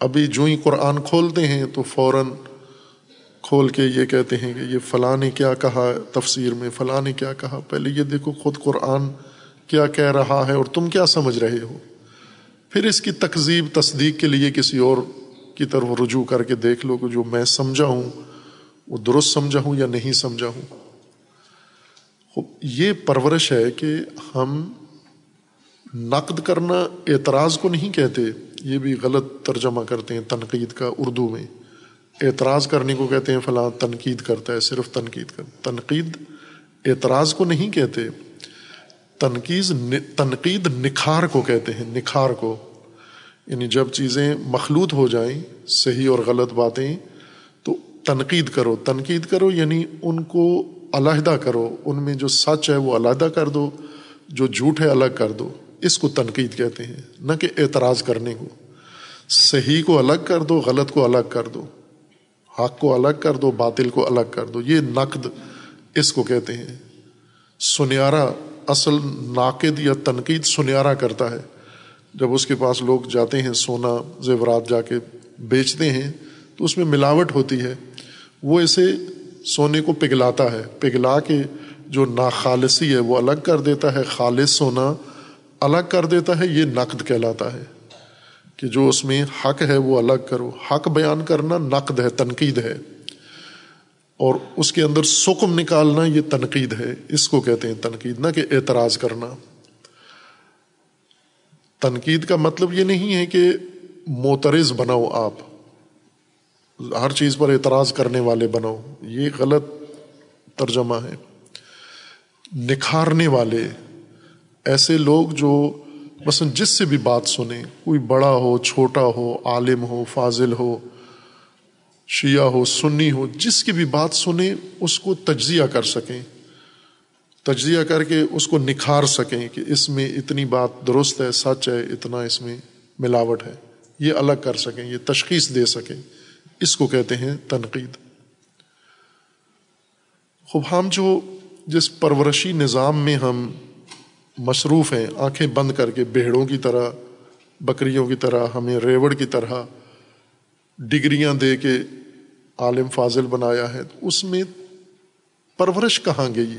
ابھی جو ہی قرآن کھولتے ہیں تو فوراً کھول کے یہ کہتے ہیں کہ یہ فلاں نے کیا کہا تفسیر میں، فلاں نے کیا کہا؟ پہلے یہ دیکھو خود قرآن کیا کہہ رہا ہے اور تم کیا سمجھ رہے ہو؟ پھر اس کی تقزیب تصدیق کے لیے کسی اور کی طرف رجوع کر کے دیکھ لو کہ جو میں سمجھا ہوں، وہ درست سمجھا ہوں یا نہیں سمجھا ہوں؟ یہ پرورش ہے کہ ہم نقد کرنا اعتراض کو نہیں کہتے، یہ بھی غلط ترجمہ کرتے ہیں تنقید کا اردو میں۔ اعتراض کرنے کو کہتے ہیں، فلاں تنقید کرتا ہے، صرف تنقید کر، تنقید اعتراض کو نہیں کہتے تنقید تنقید نکھار کو کہتے ہیں، نکھار کو۔ یعنی جب چیزیں مخلوط ہو جائیں، صحیح اور غلط باتیں، تو تنقید کرو۔ تنقید کرو یعنی ان کو علیحدہ کرو۔ ان میں جو سچ ہے وہ علیحدہ کر دو، جو جھوٹ ہے الگ کر دو۔ اس کو تنقید کہتے ہیں، نہ کہ اعتراض کرنے کو۔ صحیح کو الگ کر دو، غلط کو الگ کر دو۔ حق کو الگ کر دو، باطل کو الگ کر دو۔ یہ نقد اس کو کہتے ہیں۔ سنیارا اصل ناقد یا تنقید سنیارا کرتا ہے۔ جب اس کے پاس لوگ جاتے ہیں، سونا زیورات جا کے بیچتے ہیں، تو اس میں ملاوٹ ہوتی ہے۔ وہ اسے سونے کو پگھلاتا ہے۔ پگھلا کے جو ناخالصی ہے، وہ الگ کر دیتا ہے۔ خالص سونا الگ کر دیتا ہے، یہ نقد کہلاتا ہے۔ کہ جو اس میں حق ہے وہ الگ کرو۔ حق بیان کرنا نقد ہے، تنقید ہے۔ اور اس کے اندر سکم نکالنا یہ تنقید ہے۔ اس کو کہتے ہیں تنقید، نہ کہ اعتراض کرنا۔ تنقید کا مطلب یہ نہیں ہے کہ موترز بناؤ آپ، ہر چیز پر اعتراض کرنے والے بناؤ۔ یہ غلط ترجمہ ہے۔ نکھارنے والے، ایسے لوگ جو مثلاً جس سے بھی بات سنیں، کوئی بڑا ہو، چھوٹا ہو، عالم ہو، فاضل ہو، شیعہ ہو، سنی ہو، جس کی بھی بات سنیں، اس کو تجزیہ کر سکیں۔ تجزیہ کر کے اس کو نکھار سکیں کہ اس میں اتنی بات درست ہے، سچ ہے، اتنا اس میں ملاوٹ ہے۔ یہ الگ کر سکیں، یہ تشخیص دے سکیں۔ اس کو کہتے ہیں تنقید۔ خوب، ہم جو جس پرورشی نظام میں ہم مصروف ہیں، آنکھیں بند کر کے بھیڑوں کی طرح، بکریوں کی طرح، ہمیں ریوڑ کی طرح ڈگریاں دے کے عالم فاضل بنایا ہے۔ تو اس میں پرورش کہاں گئی؟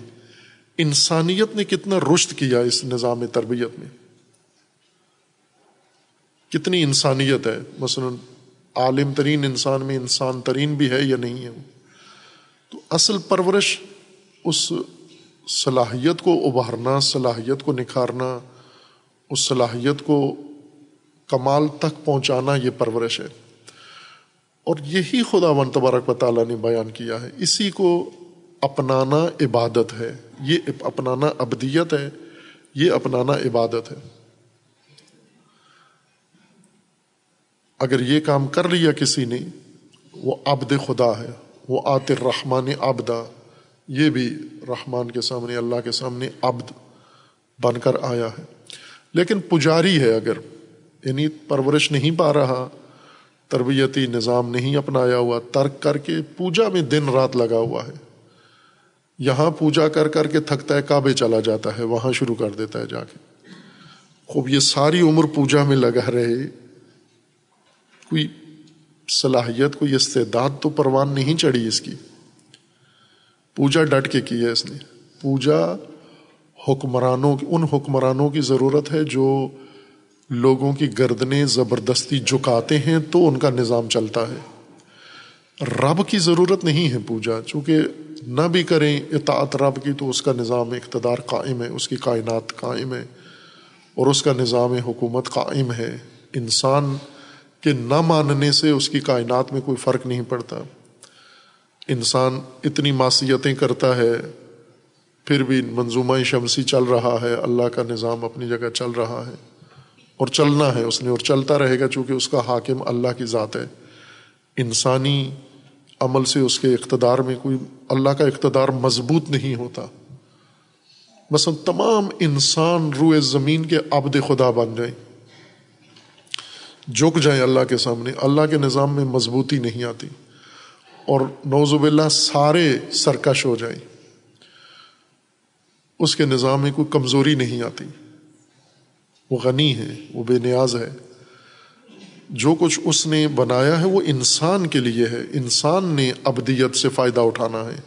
انسانیت نے کتنا رشت کیا اس نظام تربیت میں۔ کتنی انسانیت ہے۔ مثلا عالم ترین انسان میں انسان ترین بھی ہے یا نہیں ہے؟ تو اصل پرورش اس صلاحیت کو ابھارنا، صلاحیت کو نکھارنا، اس صلاحیت کو کمال تک پہنچانا یہ پرورش ہے۔ اور یہی خدا ون تبارک و تعالیٰ نے بیان کیا ہے۔ اسی کو اپنانا عبادت ہے۔ یہ اپنانا ابدیت ہے۔ یہ اپنانا عبادت ہے۔ اگر یہ کام کر لیا کسی نے، وہ ابد خدا ہے۔ وہ آتر رحمان ابدا یہ بھی رحمان کے سامنے، اللہ کے سامنے ابد بن کر آیا ہے۔ لیکن پجاری ہے اگر یعنی پرورش نہیں پا رہا، تربیتی نظام نہیں اپنایا ہوا، ترک کر کے پوجا میں دن رات لگا ہوا ہے۔ یہاں پوجا کر کر کے تھکتا ہے، کعبے چلا جاتا ہے، وہاں شروع کر دیتا ہے جا کے۔ خوب یہ ساری عمر پوجا میں لگا رہے۔ کوئی صلاحیت، کوئی استعداد تو پروان نہیں چڑھی اس کی۔ پوجا ڈٹ کے کی ہے اس نے۔ پوجا حکمرانوں کی ان حکمرانوں کی ضرورت ہے جو لوگوں کی گردنیں زبردستی جھکاتے ہیں تو ان کا نظام چلتا ہے۔ رب کی ضرورت نہیں ہے پوجا، چونکہ نہ بھی کریں اطاعت رب کی تو اس کا نظام اقتدار قائم ہے، اس کی کائنات قائم ہے اور اس کا نظام حکومت قائم ہے۔ انسان کے نہ ماننے سے اس کی کائنات میں کوئی فرق نہیں پڑتا۔ انسان اتنی معصیتیں کرتا ہے، پھر بھی منظومہ شمسی چل رہا ہے، اللہ کا نظام اپنی جگہ چل رہا ہے۔ اور چلنا ہے اس نے، اور چلتا رہے گا چونکہ اس کا حاکم اللہ کی ذات ہے۔ انسانی عمل سے اس کے اقتدار میں کوئی اللہ کا اقتدار مضبوط نہیں ہوتا۔ مثلا تمام انسان روئے زمین کے عبد خدا بن جائیں۔ جھک جائیں اللہ کے سامنے، اللہ کے نظام میں مضبوطی نہیں آتی۔ اور نوزب اللہ سارے سرکش ہو جائیں۔ اس کے نظام میں کوئی کمزوری نہیں آتی۔ وہ غنی ہے وہ بے نیاز ہے جو کچھ اس نے بنایا ہے وہ انسان کے لیے ہے۔ انسان نے ابدیت سے فائدہ اٹھانا ہے۔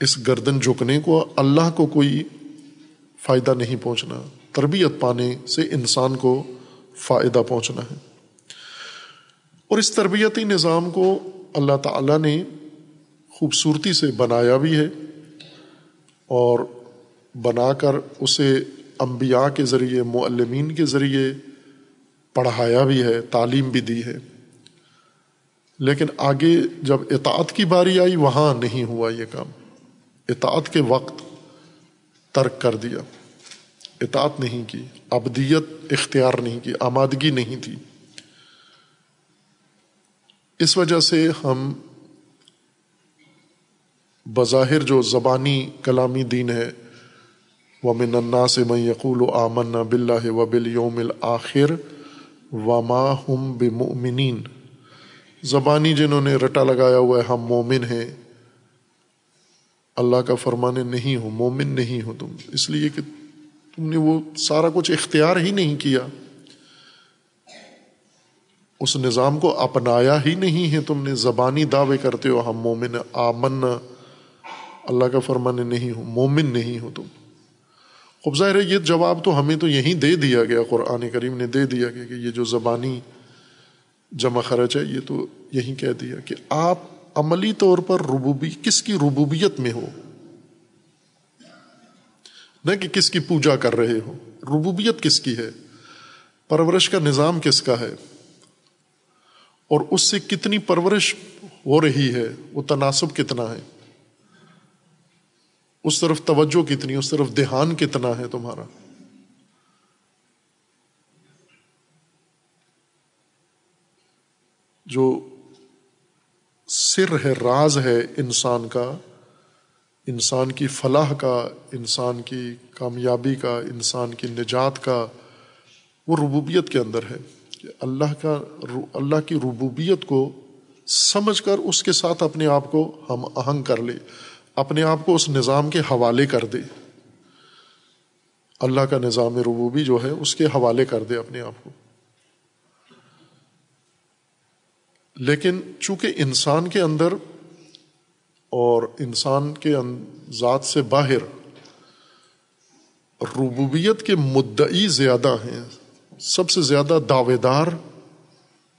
اس گردن جھکنے کو اللہ کو کوئی فائدہ نہیں پہنچنا۔ تربیت پانے سے انسان کو فائدہ پہنچنا ہے۔ اور اس تربیتی نظام کو اللہ تعالیٰ نے خوبصورتی سے بنایا بھی ہے اور بنا کر اسے انبیاء کے ذریعے، معلمین کے ذریعے پڑھایا بھی ہے، تعلیم بھی دی ہے۔ لیکن آگے جب اطاعت کی باری آئی، وہاں نہیں ہوا یہ کام۔ اطاعت کے وقت ترک کر دیا۔ اطاعت نہیں کی، ابدیت اختیار نہیں کی، آمادگی نہیں تھی۔ اس وجہ سے ہم بظاہر جو زبانی کلامی دین ہے وہ من النا سے میں یقول و آمن بلّہ و بل یوم الآخر و ما ہم بمؤمنین زبانی جنہوں نے رٹا لگایا ہوا ہے، ہم مومن ہیں۔ اللہ کا فرمانے نہیں ہو مومن نہیں ہو تم۔ اس لیے کہ تم نے وہ سارا کچھ اختیار ہی نہیں کیا۔ اس نظام کو اپنایا ہی نہیں ہے۔ تم نے زبانی دعوے کرتے ہو، ہم مومن آمن۔ اللہ کا فرمانے نہیں ہو مومن نہیں ہو تم۔ خوب ظاہر ہے، یہ جواب تو ہمیں تو یہیں دے دیا گیا۔ قرآن کریم نے دے دیا گیا کہ یہ جو زبانی جمع خرچ ہے، یہ تو یہیں کہہ دیا کہ آپ عملی طور پر ربوبی، کس کی ربوبیت میں ہو؟ نہ کہ کس کی پوجا کر رہے ہو۔ ربوبیت کس کی ہے؟ پرورش کا نظام کس کا ہے؟ اور اس سے کتنی پرورش ہو رہی ہے؟ وہ تناسب کتنا ہے؟ اس طرف توجہ کتنی اس طرف دھیان کتنا ہے تمہارا؟ جو سر ہے، راز ہے انسان کا، انسان کی فلاح کا، انسان کی کامیابی کا، انسان کی نجات کا، وہ ربوبیت کے اندر ہے۔ کہ اللہ کا اللہ کی ربوبیت کو سمجھ کر اس کے ساتھ اپنے آپ کو ہم آہنگ کر لے، اپنے آپ کو اس نظام کے حوالے کر دے۔ اللہ کا نظام ربوبی جو ہے، اس کے حوالے کر دے اپنے آپ کو۔ لیکن چونکہ انسان کے اندر اور انسان کے ذات سے باہر ربوبیت کے مدعی زیادہ ہیں سب سے زیادہ دعوے دار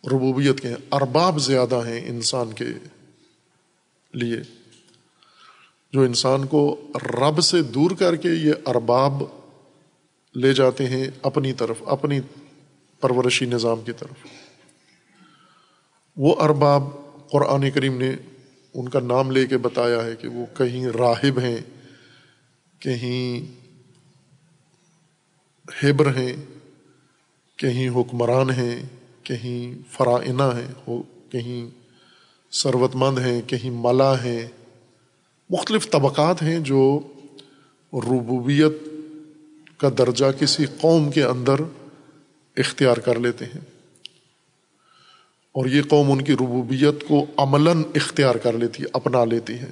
ربوبیت کے ہیں ارباب زیادہ ہیں انسان کے لیے۔ جو انسان کو رب سے دور کر کے یہ ارباب لے جاتے ہیں اپنی طرف، اپنی پرورشی نظام کی طرف۔ وہ ارباب قرآن کریم نے ان کا نام لے کے بتایا ہے کہ وہ کہیں راہب ہیں، کہیں ہیبر ہیں۔ کہیں حکمران ہیں، کہیں فرائنہ ہیں کہیں ثروت مند ہیں، کہیں ملا ہیں۔ مختلف طبقات ہیں جو ربوبیت کا درجہ کسی قوم کے اندر اختیار کر لیتے ہیں۔ اور یہ قوم ان کی ربوبیت کو عملاً اختیار کر لیتی ہے اپنا لیتی ہے۔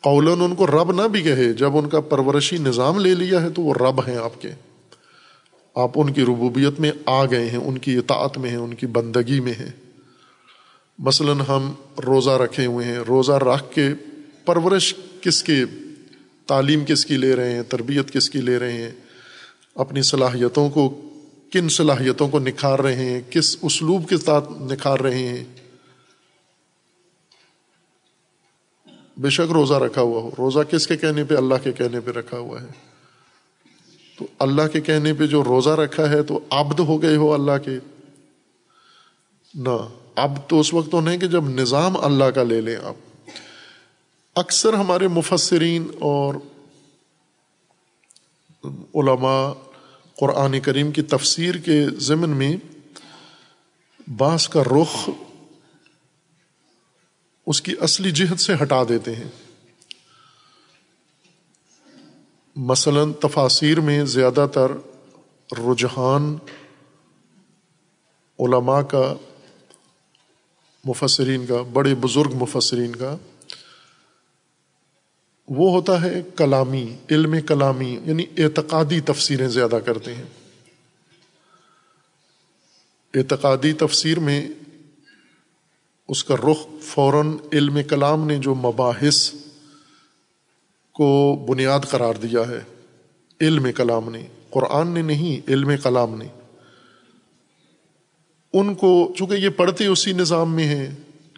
قولاً ان کو رب نہ بھی کہے، جب ان کا پرورشی نظام لے لیا ہے تو وہ رب ہیں آپ کے۔ آپ ان کی ربوبیت میں آ گئے ہیں، ان کی اطاعت میں ہیں، ان کی بندگی میں ہیں۔ مثلاً ہم روزہ رکھے ہوئے ہیں، روزہ رکھ کے پرورش کس کے، تعلیم کس کی لے رہے ہیں، تربیت کس کی لے رہے ہیں، اپنی صلاحیتوں کو، کن صلاحیتوں کو نکھار رہے ہیں، کس اسلوب کے ساتھ نکھار رہے ہیں۔ بے شک روزہ رکھا ہوا ہو۔ روزہ کس کے کہنے پہ؟ اللہ کے کہنے پہ رکھا ہوا ہے۔ تو اللہ کے کہنے پہ جو روزہ رکھا ہے تو عبد ہو گئے ہو اللہ کے۔ نہ اب تو اس وقت تو نہیں کہ جب نظام اللہ کا لے لیں آپ۔ اکثر ہمارے مفسرین اور علماء قرآن کریم کی تفسیر کے ضمن میں بعض کا رخ اس کی اصلی جہت سے ہٹا دیتے ہیں۔ مثلاً تفاصیر میں زیادہ تر رجحان علماء کا، مفسرین کا، بڑے بزرگ مفسرین کا، وہ ہوتا ہے کلامی، علم کلامی یعنی اعتقادی تفسیریں زیادہ کرتے ہیں۔ اعتقادی تفسیر میں اس کا رخ فوراً علم کلام نے جو مباحث کو بنیاد قرار دیا ہے۔ علم کلام نے۔ قرآن نے نہیں، علم کلام نے۔ ان کو چونکہ یہ پڑھتے اسی نظام میں ہیں،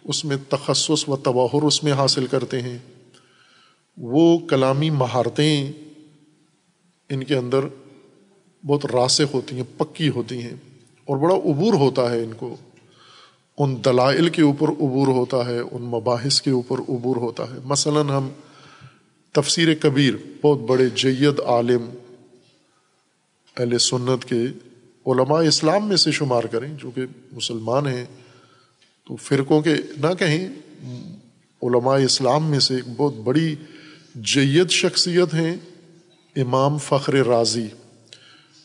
اس میں تخصص و تباہر اس میں حاصل کرتے ہیں۔ وہ کلامی مہارتیں ان کے اندر بہت راسخ ہوتی ہیں، پکی ہوتی ہیں اور بڑا عبور ہوتا ہے ان کو۔ ان دلائل کے اوپر عبور ہوتا ہے، ان مباحث کے اوپر عبور ہوتا ہے۔ مثلاً ہم تفسیر کبیر، بہت بڑے جید عالم اہل سنت کے علماء اسلام میں سے شمار کریں، جو کہ مسلمان ہیں۔ تو فرقوں کے نہ کہیں، علماء اسلام میں سے ایک بہت بڑی جید شخصیت ہیں امام فخر راضی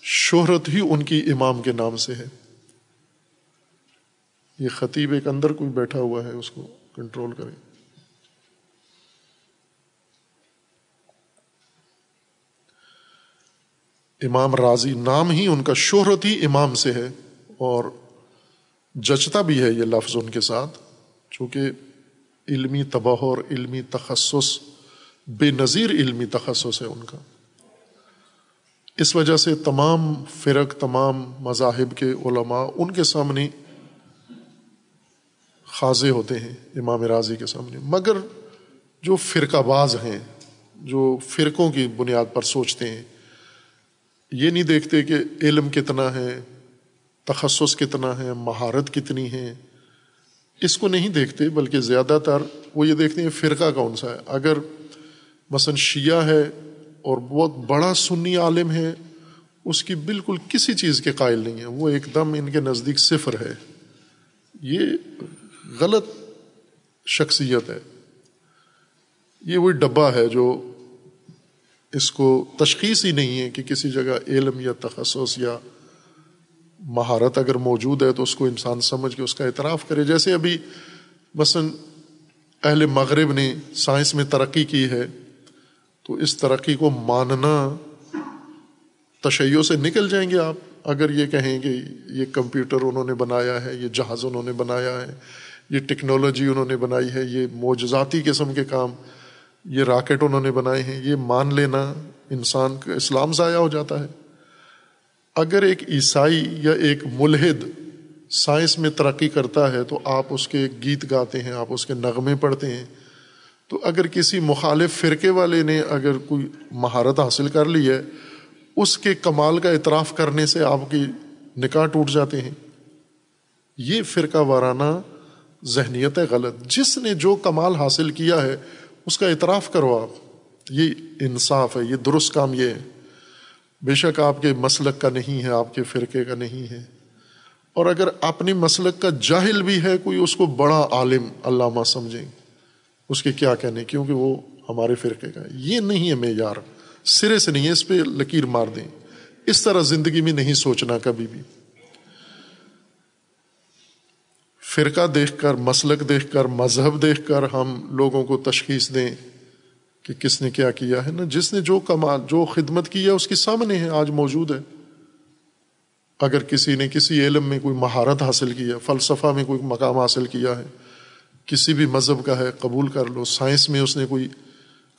شہرت ہی ان کی امام کے نام سے ہے۔ یہ خطیب ایک اندر کوئی بیٹھا ہوا ہے، اس کو کنٹرول کریں۔ امام راضی نام ہی ان کا شہرت ہی امام سے ہے اور جچتا بھی ہے یہ لفظ ان کے ساتھ، چونکہ علمی تباہ اور علمی تخصص، بے نظیر علمی تخصص ہے ان کا۔ اس وجہ سے تمام فرق، تمام مذاہب کے علماء ان کے سامنے خاضے ہوتے ہیں، امام راضی کے سامنے۔ مگر جو فرقہ باز ہیں، جو فرقوں کی بنیاد پر سوچتے ہیں یہ نہیں دیکھتے کہ علم کتنا ہے، تخصص کتنا ہے، مہارت کتنی ہے۔ اس کو نہیں دیکھتے، بلکہ زیادہ تر وہ یہ دیکھتے ہیں، فرقہ کون سا ہے۔ اگر مثلاً شیعہ ہے اور بہت بڑا سنی عالم ہے، اس کی بالکل کسی چیز کے قائل نہیں ہے۔ وہ ایک دم ان کے نزدیک صفر ہے۔ یہ غلط شخصیت ہے۔ یہ وہی ڈبہ ہے جو اس کو تشخیص ہی نہیں ہے کہ کسی جگہ علم یا تخصص یا مہارت اگر موجود ہے تو اس کو انسان سمجھ کے اس کا اعتراف کرے۔ جیسے ابھی مثلاً اہل مغرب نے سائنس میں ترقی کی ہے تو اس ترقی کو ماننا تشیعوں سے نکل جائیں گے آپ۔ اگر یہ کہیں کہ یہ کمپیوٹر انہوں نے بنایا ہے، یہ جہاز انہوں نے بنایا ہے، یہ ٹیکنالوجی انہوں نے بنائی ہے، یہ موجزاتی قسم کے کام یہ راکٹ انہوں نے بنائے ہیں، یہ مان لینا انسان کا اسلام ضائع ہو جاتا ہے۔ اگر ایک عیسائی یا ایک ملحد سائنس میں ترقی کرتا ہے تو آپ اس کے گیت گاتے ہیں، آپ اس کے نغمے پڑھتے ہیں۔ تو اگر کسی مخالف فرقے والے نے اگر کوئی مہارت حاصل کر لی ہے، اس کے کمال کا اعتراف کرنے سے آپ کی نکاح ٹوٹ جاتے ہیں۔ یہ فرقہ وارانہ ذہنیت غلط۔ جس نے جو کمال حاصل کیا ہے اس کا اعتراف کرو آپ۔ یہ انصاف ہے، یہ درست کام یہ ہے۔ بے شک آپ کے مسلک کا نہیں ہے، آپ کے فرقے کا نہیں ہے۔ اور اگر اپنی مسلک کا جاہل بھی ہے، کوئی اس کو بڑا عالم علامہ سمجھیں اس کے کیا کہنے؟ کیونکہ وہ ہمارے فرقے کا یہ نہیں ہے معیار۔ سرے سے نہیں ہے، اس پہ لکیر مار دیں۔ اس طرح زندگی میں نہیں سوچنا کبھی بھی۔ فرقہ دیکھ کر، مسلک دیکھ کر، مذہب دیکھ کر ہم لوگوں کو تشخیص دیں کہ کس نے کیا کیا ہے نا؟ جس نے جو کمال جو خدمت کی ہے، اس کے سامنے ہے، آج موجود ہے۔ اگر کسی نے کسی علم میں کوئی مہارت حاصل کی ہے، فلسفہ میں کوئی مقام حاصل کیا ہے، کسی بھی مذہب کا ہے، قبول کر لو، سائنس میں اس نے کوئی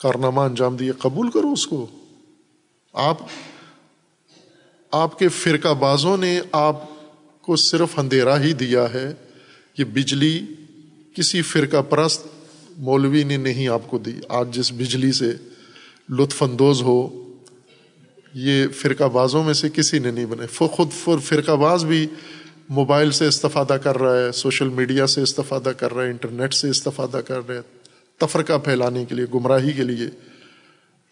کارنامہ انجام دیا، قبول کرو اس کو۔ آپ آپ کے فرقہ بازوں نے آپ کو صرف اندھیرا ہی دیا ہے۔ کہ بجلی کسی فرقہ پرست مولوی نے نہیں آپ کو دی۔ آج جس بجلی سے لطف اندوز ہو، یہ فرقہ بازوں میں سے کسی نے نہیں بنے۔ خود فرقہ باز بھی موبائل سے استفادہ کر رہا ہے، سوشل میڈیا سے استفادہ کر رہا ہے، انٹرنیٹ سے استفادہ کر رہا ہے، تفرقہ پھیلانے کے لیے، گمراہی کے لیے۔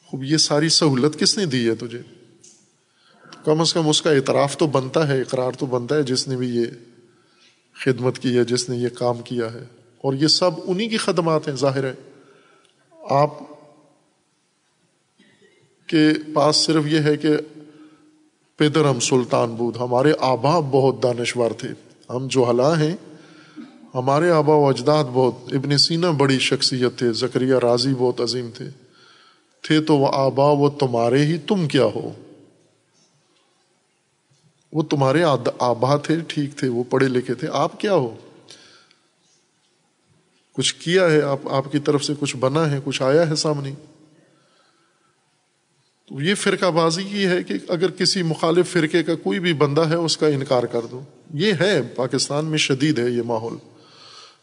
خوب، یہ ساری سہولت کس نے دی ہے تجھے؟ کم از کم اس کا اعتراف تو بنتا ہے، اقرار تو بنتا ہے، جس نے بھی یہ خدمت کی ہے، جس نے یہ کام کیا ہے۔ اور یہ سب انہی کی خدمات ہیں، ظاہر ہے۔ آپ کے پاس صرف یہ ہے کہ پیدرم سلطان بود، ہمارے آبا بہت دانشور تھے۔ ہم جو ہلا ہیں۔ ہمارے آبا و اجداد بہت، ابن سینا بڑی شخصیت تھے زکریہ راضی بہت عظیم تھے۔ تھے تو وہ آبا، وہ تمہارے ہی، تم کیا ہو؟ وہ تمہارے آبا تھے، ٹھیک تھے، وہ پڑھے لکھے تھے، آپ کیا ہو؟ کچھ کیا ہے؟ آپ آپ کی طرف سے کچھ بنا ہے، کچھ آیا ہے سامنے؟ تو یہ فرقہ بازی کی ہے کہ اگر کسی مخالف فرقے کا کوئی بھی بندہ ہے، اس کا انکار کر دو۔ یہ ہے، پاکستان میں شدید ہے یہ ماحول۔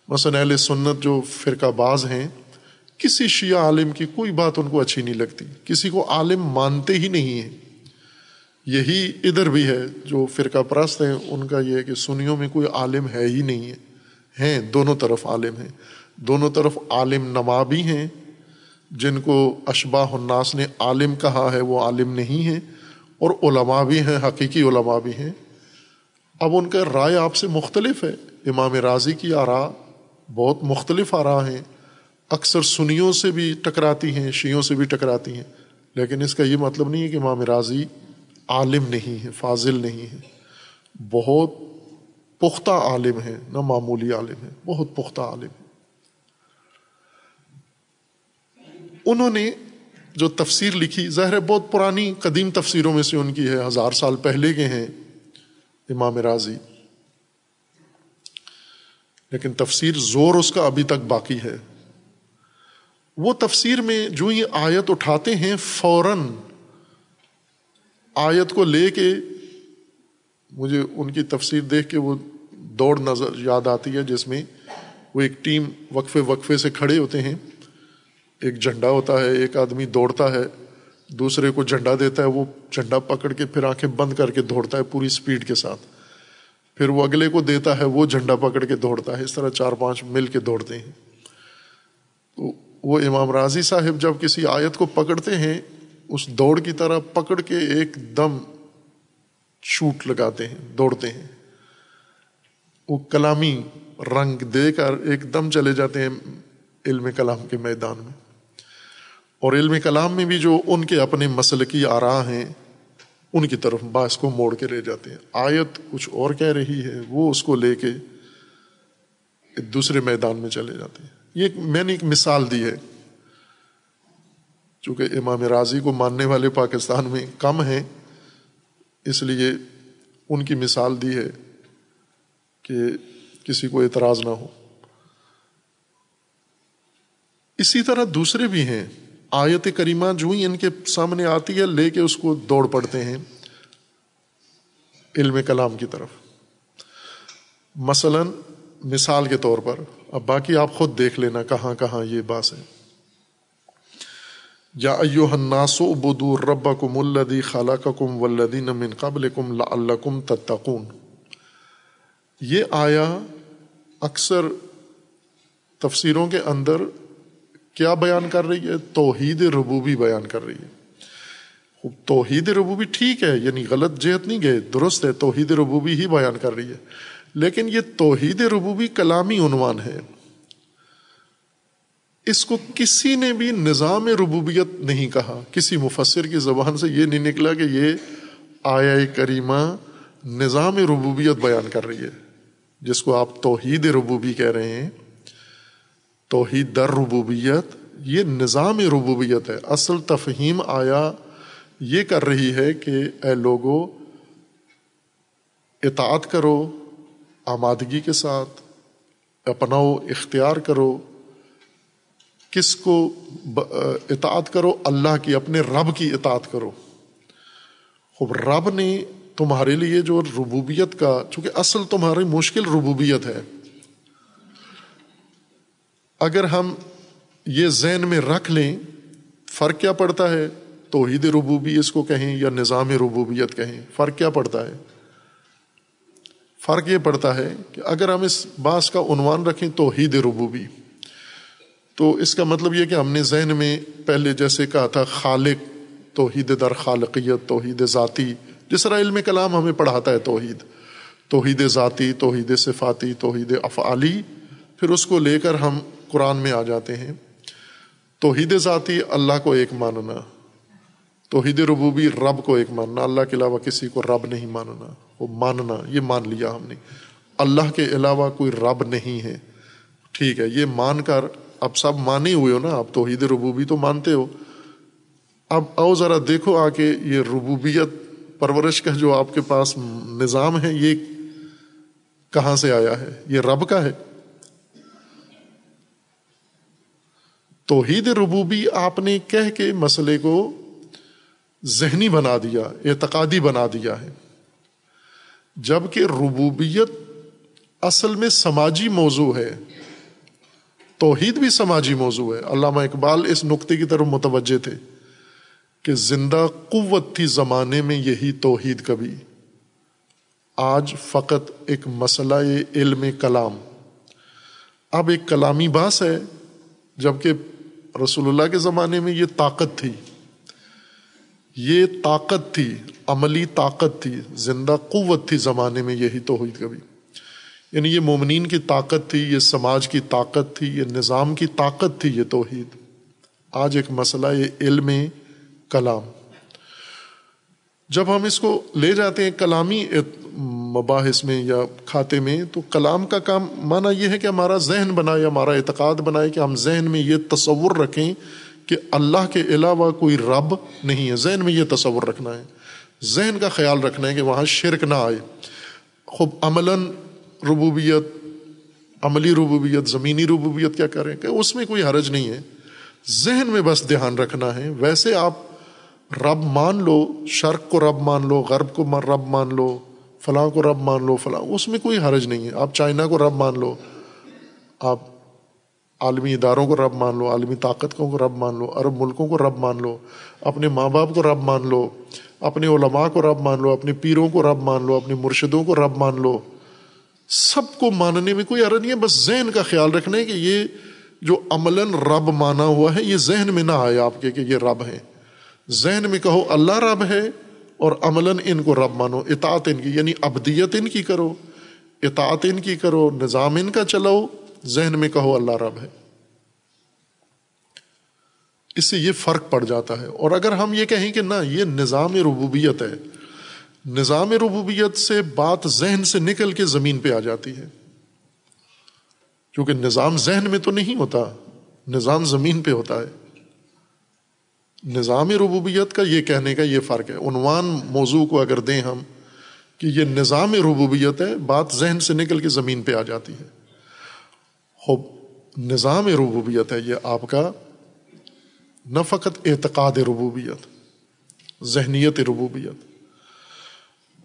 مثلاً اہل سنت جو فرقہ باز ہیں، کسی شیعہ عالم کی کوئی بات ان کو اچھی نہیں لگتی۔ کسی کو عالم مانتے ہی نہیں ہیں۔ یہی ادھر بھی ہے جو فرقہ پرست ہیں، ان کا یہ ہے کہ سنیوں میں کوئی عالم ہے ہی نہیں ہے۔ ہیں، دونوں طرف عالم ہیں۔ دونوں طرف عالم نما بھی ہیں۔ جن کو اشباہ الناس نے عالم کہا ہے، وہ عالم نہیں ہے اور علماء بھی ہیں، حقیقی علماء بھی ہیں۔ اب ان کا رائے آپ سے مختلف ہے۔ امام راضی کی آرا بہت مختلف آرا ہیں۔ اکثر سنیوں سے بھی ٹکراتی ہیں شیوں سے بھی ٹکراتی ہیں۔ لیکن اس کا یہ مطلب نہیں ہے کہ امام راضی عالم نہیں ہے، فاضل نہیں ہے۔ بہت پختہ عالم ہے نہ معمولی عالم ہے بہت پختہ عالم ہے انہوں نے جو تفسیر لکھی، ظاہر بہت پرانی قدیم تفسیروں میں سے ان کی ہے، ہزار سال پہلے کے ہیں امام راضی لیکن تفسیر زور اس کا ابھی تک باقی ہے۔ وہ تفسیر میں جو یہ آیت اٹھاتے ہیں، فوراً آیت کو لے کے مجھے ان کی تفسیر دیکھ کے وہ دوڑ نظر یاد آتی ہے، جس میں وہ ایک ٹیم وقفے وقفے سے کھڑے ہوتے ہیں۔ ایک جھنڈا ہوتا ہے، ایک آدمی دوڑتا ہے، دوسرے کو جھنڈا دیتا ہے، وہ جھنڈا پکڑ کے پھر آنکھیں بند کر کے دوڑتا ہے پوری اسپیڈ کے ساتھ۔ پھر وہ اگلے کو دیتا ہے، وہ جھنڈا پکڑ کے دوڑتا ہے۔ اس طرح چار پانچ مل کے دوڑتے ہیں۔ تو وہ امام راضی صاحب جب کسی آیت کو پکڑتے ہیں اس دوڑ کی طرح پکڑ کے ایک دم چھوٹ لگاتے ہیں، دوڑتے ہیں۔ وہ کلامی رنگ دے کر ایک دم چلے جاتے ہیں علم کلام کے میدان میں۔ اور علم کلام میں بھی جو ان کے اپنے مسلقی آرا ہیں، ان کی طرف باعث کو موڑ کے لے جاتے ہیں۔ آیت کچھ اور کہہ رہی ہے، وہ اس کو لے کے دوسرے میدان میں چلے جاتے ہیں۔ یہ میں نے ایک مثال دی ہے۔ چونکہ امام راضی کو ماننے والے پاکستان میں کم ہیں، اس لیے ان کی مثال دی ہے کہ کسی کو اعتراض نہ ہو۔ اسی طرح دوسرے بھی ہیں۔ آیت کریمہ جو ہی ان کے سامنے آتی ہے، لے کے اس کو دوڑ پڑتے ہیں علم کلام کی طرف۔ مثلا مثال کے طور پر، اب باقی آپ خود دیکھ لینا کہاں کہاں یہ باس ہے۔ یا ایو الناسو بدو رب کم الدی خالہ کم ولدین من قبل کم تتقون۔ یہ آیا اکثر تفسیروں کے اندر کیا بیان کر رہی ہے؟ توحید ربوبی بیان کر رہی ہے۔ توحید ربوبی ٹھیک ہے یعنی غلط جہت نہیں گئے، درست ہے، توحید ربوبی ہی بیان کر رہی ہے۔ لیکن یہ توحید ربوبی کلامی عنوان ہے۔ اس کو کسی نے بھی نظام ربوبیت نہیں کہا۔ کسی مفسر کی زبان سے یہ نہیں نکلا کہ یہ آیا کریمہ نظام ربوبیت بیان کر رہی ہے، جس کو آپ توحید ربوبی کہہ رہے ہیں۔ توحید در ربوبیت، یہ نظام ربوبیت ہے۔ اصل تفہیم آیا یہ کر رہی ہے کہ اے لوگو، اطاعت کرو، آمادگی کے ساتھ اپناؤ، اختیار کرو۔ کس کو اطاعت کرو؟ اللہ کی، اپنے رب کی اطاعت کرو۔ خوب، رب نے تمہارے لیے جو ربوبیت کا، چونکہ اصل تمہاری مشکل ربوبیت ہے۔ اگر ہم یہ ذہن میں رکھ لیں، فرق کیا پڑتا ہے؟ توحید ربوبی اس کو کہیں یا نظام ربوبیت کہیں؟ فرق کیا پڑتا ہے؟ فرق یہ پڑتا ہے کہ اگر ہم اس باس کا عنوان رکھیں توحید ربوبی۔ تو اس کا مطلب یہ کہ ہم نے ذہن میں پہلے جیسے کہا تھا خالق، توحید در خالقیت، توحید ذاتی، جس طرح علم کلام ہمیں پڑھاتا ہے توحید۔ توحید ذاتی، توحید صفاتی، توحید افعالی، پھر اس کو لے کر ہم قرآن میں آ جاتے ہیں۔ توحید ذاتی اللہ کو ایک ماننا، توحید ربوبی رب کو ایک ماننا، اللہ کے علاوہ کسی کو رب نہیں ماننا، وہ ماننا، یہ مان لیا ہم نے۔ اللہ کے علاوہ کوئی رب نہیں ہے۔ ٹھیک ہے، یہ مان کر اب سب مانے ہوئے ہو نا، اب توحید ربوبی تو مانتے ہو۔ اب آؤ ذرا دیکھو آ کے یہ ربوبیت پرورش کا جو آپ کے پاس نظام ہے، یہ کہاں سے آیا ہے؟ یہ رب کا ہے۔ توحید ربوبی آپ نے کہہ کے مسئلے کو ذہنی بنا دیا، اعتقادی بنا دیا ہے۔ جبکہ ربوبیت اصل میں سماجی موضوع ہے۔ توحید بھی سماجی موضوع ہے۔ علامہ اقبال اس نقطے کی طرف متوجہ تھے کہ زندہ قوت تھی زمانے میں یہی توحید کبھی۔ آج فقط ایک مسئلہ علم کلام۔ اب ایک کلامی باس ہے، جبکہ رسول اللہ کے زمانے میں یہ طاقت تھی۔ یہ طاقت تھی، عملی طاقت تھی، زندہ قوت تھی زمانے میں یہی توحید کبھی۔ یعنی یہ مومنین کی طاقت تھی، یہ سماج کی طاقت تھی، یہ نظام کی طاقت تھی، یہ توحید۔ آج ایک مسئلہ یہ علم کلام۔ جب ہم اس کو لے جاتے ہیں کلامی مباحث میں یا کھاتے میں، تو کلام کا کام مانا یہ ہے کہ ہمارا ذہن بنائے، ہمارا اعتقاد بنائے کہ ہم ذہن میں یہ تصور رکھیں کہ اللہ کے علاوہ کوئی رب نہیں ہے۔ ذہن میں یہ تصور رکھنا ہے۔ ذہن کا خیال رکھنا ہے کہ وہاں شرک نہ آئے۔ خوب عملاً ربوبیت عملی ربوبیت زمینی ربوبیت کیا کریں کہ اس میں کوئی حرج نہیں ہے ذہن میں بس دھیان رکھنا ہے ویسے آپ رب مان لو شرق کو رب مان لو غرب کو رب مان لو فلاں کو رب مان لو فلاں اس میں کوئی حرج نہیں ہے آپ چائنا کو رب مان لو آپ عالمی اداروں کو رب مان لو عالمی طاقت کو رب مان لو عرب ملکوں کو رب مان لو اپنے ماں باپ کو رب مان لو اپنے علماء کو رب مان لو اپنے پیروں کو رب مان لو اپنے مرشدوں کو رب مان لو سب کو ماننے میں کوئی عرض نہیں ہے، بس ذہن کا خیال رکھنا ہے کہ یہ جو عملاً رب مانا ہوا ہے، یہ ذہن میں نہ آئے آپ کے کہ یہ رب ہے ذہن میں کہو اللہ رب ہے اور عملاً ان کو رب مانو۔ اطاعت ان کی یعنی ابدیت ان کی کرو۔ اطاعت ان کی کرو، نظام ان کا چلاؤ۔ ذہن میں کہو اللہ رب ہے۔ اس سے یہ فرق پڑ جاتا ہے۔ اور اگر ہم یہ کہیں کہ نہ، یہ نظام ربوبیت ہے نظام ربوبیت سے بات ذہن سے نکل کے زمین پہ آ جاتی ہے۔ کیونکہ نظام ذہن میں تو نہیں ہوتا، نظام زمین پہ ہوتا ہے۔ نظام ربوبیت کا یہ کہنے کا یہ فرق ہے۔ عنوان موضوع کو اگر دیں ہم کہ یہ نظام ربوبیت ہے، بات ذہن سے نکل کے زمین پہ آ جاتی ہے۔ نظام ربوبیت ہے یہ آپ کا۔ نہ فقط اعتقاد ربوبیت، ذہنیت ربوبیت۔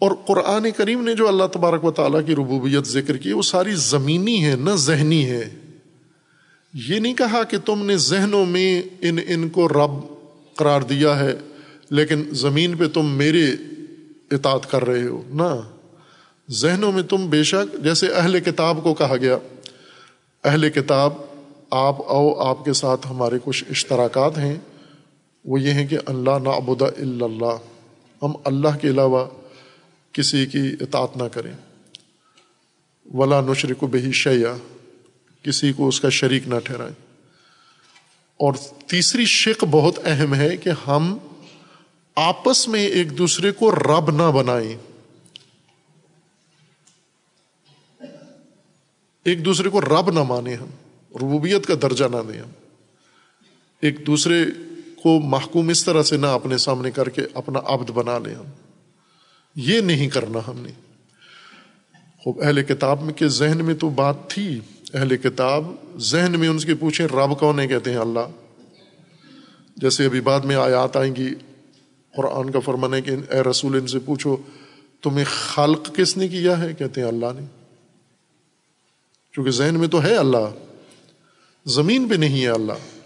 اور قرآن کریم نے جو اللہ تبارک و تعالیٰ کی ربوبیت ذکر کی، وہ ساری زمینی ہے، نہ ذہنی ہے۔ یہ نہیں کہا کہ تم نے ذہنوں میں ان ان کو رب قرار دیا ہے، لیکن زمین پہ تم میرے اطاعت کر رہے ہو۔ نہ۔ ذہنوں میں تم بے شک، جیسے اہل کتاب کو کہا گیا، اہل کتاب، آپ او آپ کے ساتھ ہمارے کچھ اشتراکات ہیں۔ وہ یہ ہیں کہ اللہ نعبد الا اللہ۔ ہم اللہ کے علاوہ کسی کی اطاعت نہ کریں۔ ولا نشر کو بہی شیا کسی کو اس کا شریک نہ ٹھہرائیں۔ اور تیسری شک بہت اہم ہے کہ ہم آپس میں ایک دوسرے کو رب نہ بنائیں۔ ایک دوسرے کو رب نہ مانے ہم، ربوبیت کا درجہ نہ دیں ہم۔ ایک دوسرے کو محکوم اس طرح سے نہ اپنے سامنے کر کے اپنا عبد بنا لیں ہم۔ یہ نہیں کرنا ہم نے۔ خوب، اہل کتاب میں کے ذہن میں تو بات تھی۔ اہل کتاب ذہن میں ان کے پوچھیں، رب کون ہے کہتے ہیں اللہ۔ جیسے ابھی بعد میں آیات آئیں گی، قرآن کا فرمان ہے کہ، اے رسول، ان سے پوچھو، تمہیں خلق کس نے کیا ہے؟ کہتے ہیں اللہ نے۔ کیونکہ ذہن میں تو ہے اللہ، زمین پہ نہیں ہے اللہ۔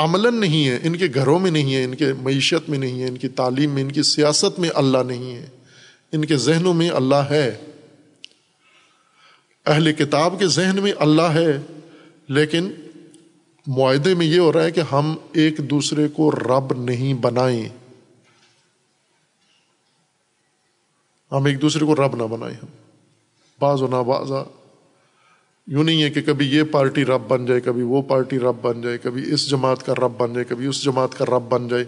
عملاً نہیں ہے، ان کے گھروں میں نہیں ہے، ان کے معیشت میں نہیں ہے، ان کی تعلیم میں، ان کی سیاست میں اللہ نہیں ہے۔ ان کے ذہنوں میں اللہ ہے۔ اہل کتاب کے ذہن میں اللہ ہے، لیکن معاہدے میں یہ ہو رہا ہے کہ ہم ایک دوسرے کو رب نہیں بنائیں۔ ہم ایک دوسرے کو رب نہ بنائیں۔ ہم، بعض و نہ بازا یوں نہیں ہے کہ کبھی یہ پارٹی رب بن جائے، کبھی وہ پارٹی رب بن جائے، کبھی اس جماعت کا رب بن جائے، کبھی اس جماعت کا رب بن جائے،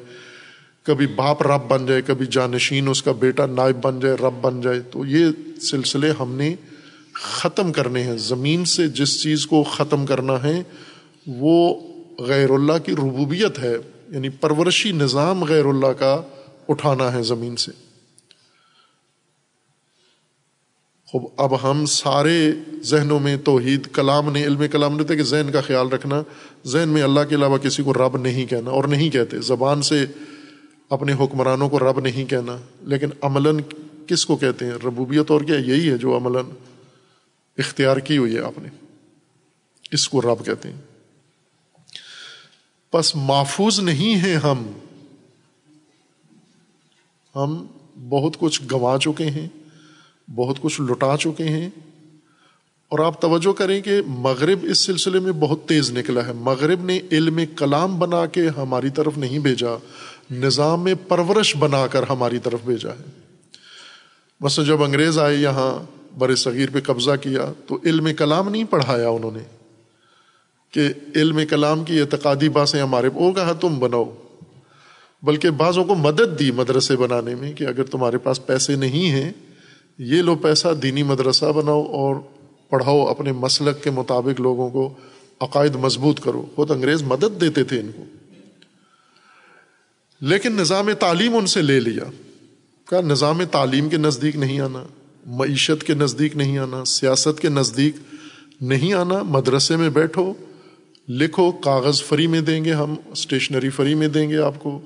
کبھی باپ رب بن جائے، کبھی جانشین اس کا بیٹا نائب بن جائے، رب بن جائے۔ تو یہ سلسلے ہم نے ختم کرنے ہیں۔ زمین سے جس چیز کو ختم کرنا ہے، وہ غیر اللہ کی ربوبیت ہے یعنی پرورشی نظام غیر اللہ کا اٹھانا ہے زمین سے۔ خوب اب ہم سارے ذہنوں میں توحید، کلام نے علم کلام نے تھے کہ ذہن کا خیال رکھنا، ذہن میں اللہ کے علاوہ کسی کو رب نہیں کہنا اور نہیں کہتے۔ زبان سے اپنے حکمرانوں کو رب نہیں کہنا، لیکن عملاً کس کو کہتے ہیں؟ ربوبیت اور کیا؟ یہی ہے جو عملاً اختیار کی ہوئی ہے آپ نے۔ اس کو رب کہتے ہیں۔ بس محفوظ نہیں ہیں ہم۔ ہم بہت کچھ گنوا چکے ہیں۔ بہت کچھ لٹا چکے ہیں۔ اور آپ توجہ کریں کہ مغرب اس سلسلے میں بہت تیز نکلا ہے۔ مغرب نے علم کلام بنا کے ہماری طرف نہیں بھیجا، نظام میں پرورش بنا کر ہماری طرف بھیجا ہے۔ بس جب انگریز آئے یہاں، بر صغیر پہ قبضہ کیا تو علم کلام نہیں پڑھایا انہوں نے کہ علم کلام کی اعتقادی باتیں ہمارے وہ کہا تم بناؤ۔ بلکہ بعضوں کو مدد دی مدرسے بنانے میں کہ اگر تمہارے پاس پیسے نہیں ہیں یہ لو پیسہ دینی مدرسہ بناؤ اور پڑھاؤ اپنے مسلک کے مطابق لوگوں کو عقائد مضبوط کرو۔ خود انگریز مدد دیتے تھے ان کو۔ لیکن نظام تعلیم ان سے لے لیا۔ کہا نظام تعلیم کے نزدیک نہیں آنا، معیشت کے نزدیک نہیں آنا، سیاست کے نزدیک نہیں آنا۔ مدرسے میں بیٹھو، لکھو، کاغذ فری میں دیں گے ہم اسٹیشنری فری میں دیں گے آپ کو،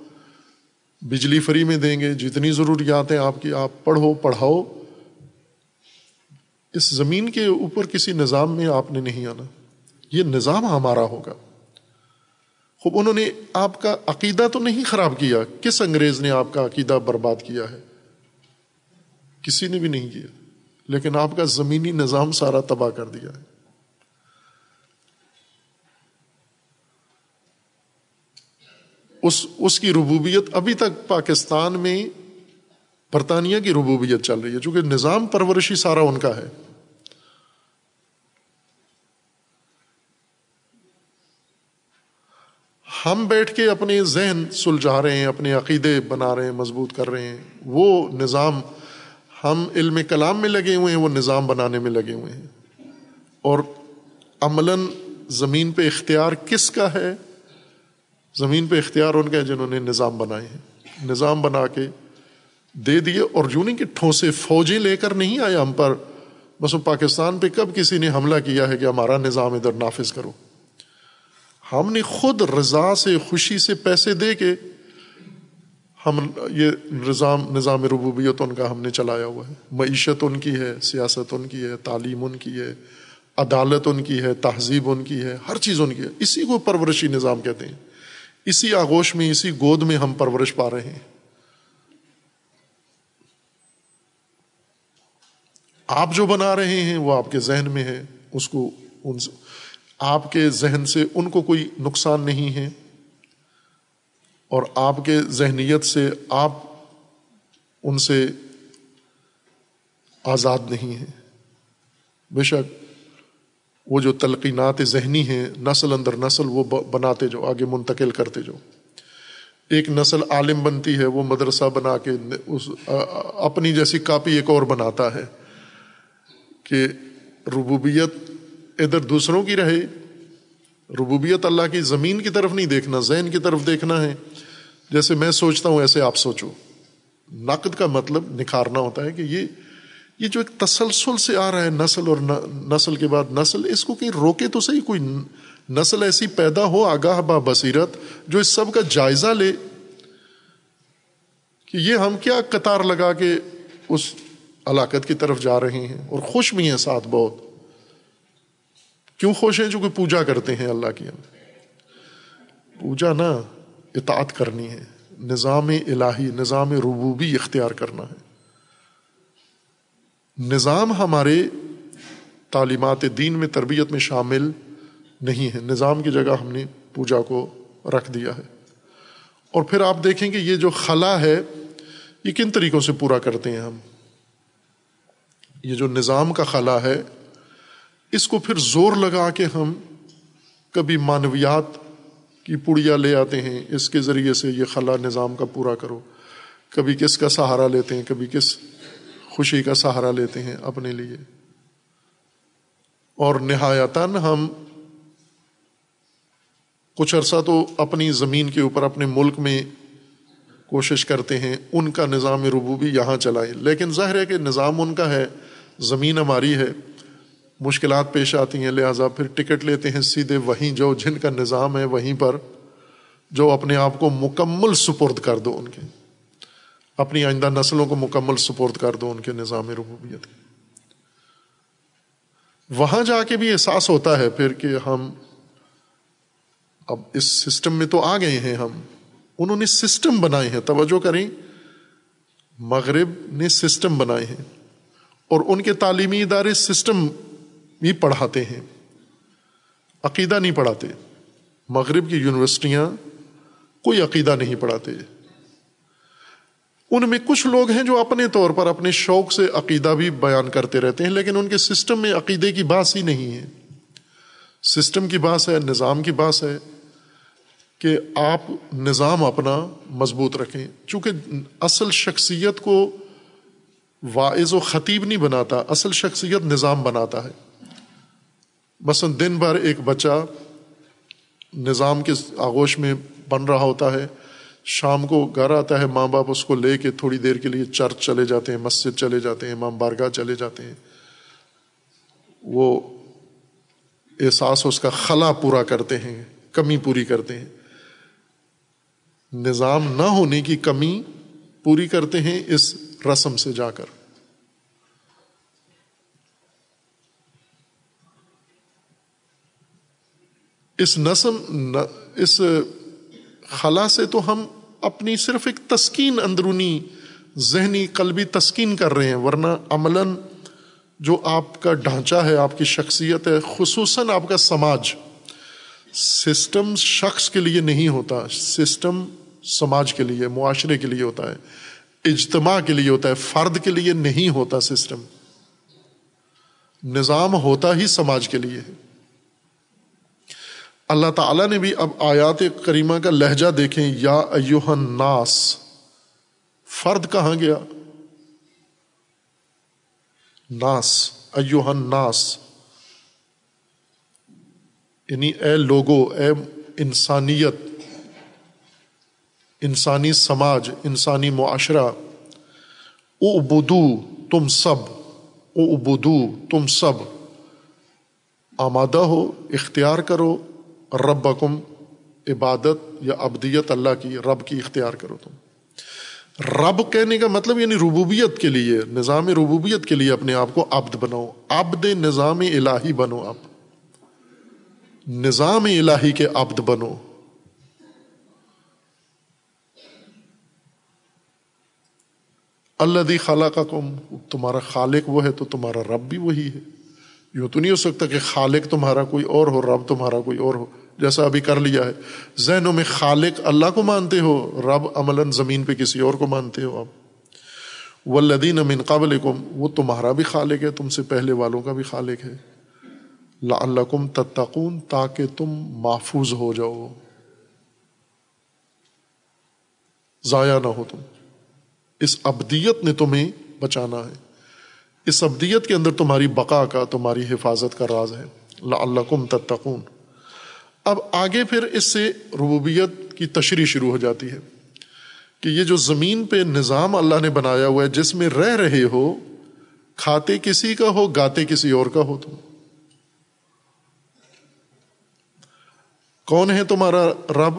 بجلی فری میں دیں گے۔ جتنی ضروریات ہیں آپ کی، آپ پڑھو، پڑھاؤ۔ اس زمین کے اوپر کسی نظام میں آپ نے نہیں آنا۔ یہ نظام ہمارا ہوگا۔ خوب، انہوں نے آپ کا عقیدہ تو نہیں خراب کیا۔ کس انگریز نے آپ کا عقیدہ برباد کیا ہے؟ کسی نے بھی نہیں کیا۔ لیکن آپ کا زمینی نظام سارا تباہ کر دیا ہے۔ اس اس کی ربوبیت ابھی تک پاکستان میں برطانیہ کی ربوبیت چل رہی ہے، چونکہ نظام پرورشی سارا ان کا ہے۔ ہم بیٹھ کے اپنے ذہن سلجھا رہے ہیں، اپنے عقیدے بنا رہے ہیں، مضبوط کر رہے ہیں۔ وہ نظام ہم علم کلام میں لگے ہوئے ہیں، وہ نظام بنانے میں لگے ہوئے ہیں۔ اور عملاً زمین پہ اختیار کس کا ہے؟ زمین پہ اختیار ان کا ہے جنہوں نے نظام بنائے ہیں۔ نظام بنا کے دے دیے اور جو نہیں کہ ٹھوسے فوجیں لے کر نہیں آئے ہم پر۔ بس وہ پاکستان پہ کب کسی نے حملہ کیا ہے کہ ہمارا نظام ادھر نافذ کرو؟ ہم نے خود رضا سے، خوشی سے پیسے دے کے ہم یہ نظام نظام ربوبیت ان کا ہم نے چلایا ہوا ہے۔ معیشت ان کی ہے، سیاست ان کی ہے، تعلیم ان کی ہے، عدالت ان کی ہے، تہذیب ان کی ہے، ہر چیز ان کی ہے۔ اسی کو پرورشی نظام کہتے ہیں۔ اسی آگوش میں، اسی گود میں ہم پرورش پا رہے ہیں۔ آپ جو بنا رہے ہیں، وہ آپ کے ذہن میں ہے۔ اس کو، ان سے آپ کے ذہن سے ان کو کوئی نقصان نہیں ہے اور آپ کے ذہنیت سے آپ ان سے آزاد نہیں ہیں۔ بے شک وہ جو تلقینات ذہنی ہیں، نسل اندر نسل وہ بناتے جو، آگے منتقل کرتے جو۔ ایک نسل عالم بنتی ہے، وہ مدرسہ بنا کے اس اپنی جیسی کاپی ایک اور بناتا ہے کہ ربوبیت ادھر دوسروں کی رہے۔ ربوبیت اللہ کی زمین کی طرف نہیں دیکھنا، ذہن کی طرف دیکھنا ہے۔ جیسے میں سوچتا ہوں، ایسے آپ سوچو۔ نقد کا مطلب نکھارنا ہوتا ہے کہ یہ یہ جو ایک تسلسل سے آ رہا ہے، نسل اور نسل کے بعد نسل، اس کو کہیں روکے تو صحیح، کوئی نسل ایسی پیدا ہو، آگاہ با بصیرت، جو اس سب کا جائزہ لے۔ کہ یہ ہم کیا قطار لگا کے اس علاقت کی طرف جا رہے ہیں۔ اور خوش بھی ہیں ساتھ بہت۔ کیوں خوش ہیں چونکہ پوجا کرتے ہیں اللہ کی پوجا نا اطاعت کرنی ہے، نظام الہی، نظام ربوبی اختیار کرنا ہے۔ نظام ہمارے تعلیمات دین میں، تربیت میں شامل نہیں ہے۔ نظام کی جگہ ہم نے پوجا کو رکھ دیا ہے۔ اور پھر آپ دیکھیں کہ یہ جو خلا ہے، یہ کن طریقوں سے پورا کرتے ہیں ہم؟ یہ جو نظام کا خلا ہے اس کو پھر زور لگا کے ہم کبھی مانویات کی پڑیا لے آتے ہیں، اس کے ذریعے سے یہ خلا نظام کا پورا کرو۔ کبھی کس کا سہارا لیتے ہیں، کبھی کس خوشی کا سہارا لیتے ہیں اپنے لیے۔ اور نہایتاً ہم کچھ عرصہ تو اپنی زمین کے اوپر، اپنے ملک میں کوشش کرتے ہیں، ان کا نظام ربوبی یہاں چلائیں لیکن ظاہر ہے کہ نظام ان کا ہے، زمین ہماری ہے۔ مشکلات پیش آتی ہیں، لہٰذا پھر ٹکٹ لیتے ہیں، سیدھے وہیں جو جن کا نظام ہے وہیں پر جو اپنے آپ کو مکمل سپرد کر دو ان کے۔ اپنی آئندہ نسلوں کو مکمل سپرد کر دو ان کے نظام ربوبیت وہاں جا کے بھی احساس ہوتا ہے پھر کہ ہم اب اس سسٹم میں تو آ گئے ہیں ہم۔ انہوں نے سسٹم بنائے ہیں۔ توجہ کریں، مغرب نے سسٹم بنائے ہیں اور ان کے تعلیمی ادارے سسٹم بھی پڑھاتے ہیں۔ عقیدہ نہیں پڑھاتے۔ مغرب کی یونیورسٹیاں کوئی عقیدہ نہیں پڑھاتے۔ ان میں کچھ لوگ ہیں جو اپنے طور پر اپنے شوق سے عقیدہ بھی بیان کرتے رہتے ہیں، لیکن ان کے سسٹم میں عقیدے کی بات ہی نہیں ہے۔ سسٹم کی بات ہے، نظام کی بات ہے کہ آپ نظام اپنا مضبوط رکھیں۔ چونکہ اصل شخصیت کو واعظ و خطیب نہیں بناتا، اصل شخصیت نظام بناتا ہے۔ مثلاً دن بھر ایک بچہ نظام کے آغوش میں بن رہا ہوتا ہے، شام کو گھر آتا ہے، ماں باپ اس کو لے کے تھوڑی دیر کے لیے چرچ چلے جاتے ہیں، مسجد چلے جاتے ہیں، امام بارگاہ چلے جاتے ہیں۔ وہ احساس اس کا خلا پورا کرتے ہیں، کمی پوری کرتے ہیں۔ نظام نہ ہونے کی کمی پوری کرتے ہیں اس رسم سے جا کر۔ اس نسم اس خلا سے تو ہم اپنی صرف ایک تسکین اندرونی ذہنی قلبی تسکین کر رہے ہیں، ورنہ عملاً جو آپ کا ڈھانچہ ہے، آپ کی شخصیت ہے، خصوصاً آپ کا سماج، سسٹم شخص کے لیے نہیں ہوتا، سسٹم سماج کے لیے، معاشرے کے لیے ہوتا ہے، اجتماع کے لیے ہوتا ہے، فرد کے لیے نہیں ہوتا سسٹم، نظام ہوتا ہی سماج کے لیے ہے۔ اللہ تعالیٰ نے بھی اب آیات کریمہ کا لہجہ دیکھیں، یا ایوہن ناس فرد کہاں گیا؟ ناس ایوہن ناس یعنی اے لوگو، اے انسانیت، انسانی سماج، انسانی معاشرہ۔ او بدو تم سب او بدو تم سب۔ آمادہ ہو، اختیار کرو۔ رب عبادت یا ابدیت اللہ کی، رب کی اختیار کرو تم۔ رب کہنے کا مطلب یعنی ربوبیت کے لیے، نظام ربوبیت کے لیے اپنے آپ کو ابد بناؤ۔ ابد نظام الہی بنو اب نظام الہی کے ابد بنو۔ اللہ دی خالہ کا کم تمہارا خالق وہ ہے تو تمہارا رب بھی وہی ہے۔ یوں تو نہیں ہو سکتا کہ خالق تمہارا کوئی اور ہو، رب تمہارا کوئی اور ہو۔ جیسا ابھی کر لیا ہے۔ ذہنوں میں خالق اللہ کو مانتے ہو، رب عمل زمین پہ کسی اور کو مانتے ہو۔ اب ولدین امن قابل وہ تمہارا بھی خالق ہے، تم سے پہلے والوں کا بھی خالق ہے۔ اللہ تتقون، تاکہ تم محفوظ ہو جاؤ۔ ضائع نہ ہو تم۔ اس ابدیت نے تمہیں بچانا ہے۔ اس ابدیت کے اندر تمہاری بقا کا، تمہاری حفاظت کا راز ہے۔ اللہ تتقون۔ اب آگے پھر اس سے ربوبیت کی تشریح شروع ہو جاتی ہے کہ یہ جو زمین پہ نظام اللہ نے بنایا ہوا ہے، جس میں رہ رہے ہو، کھاتے کسی کا ہو، گاتے کسی اور کا ہو تم۔ کون ہے تمہارا رب؟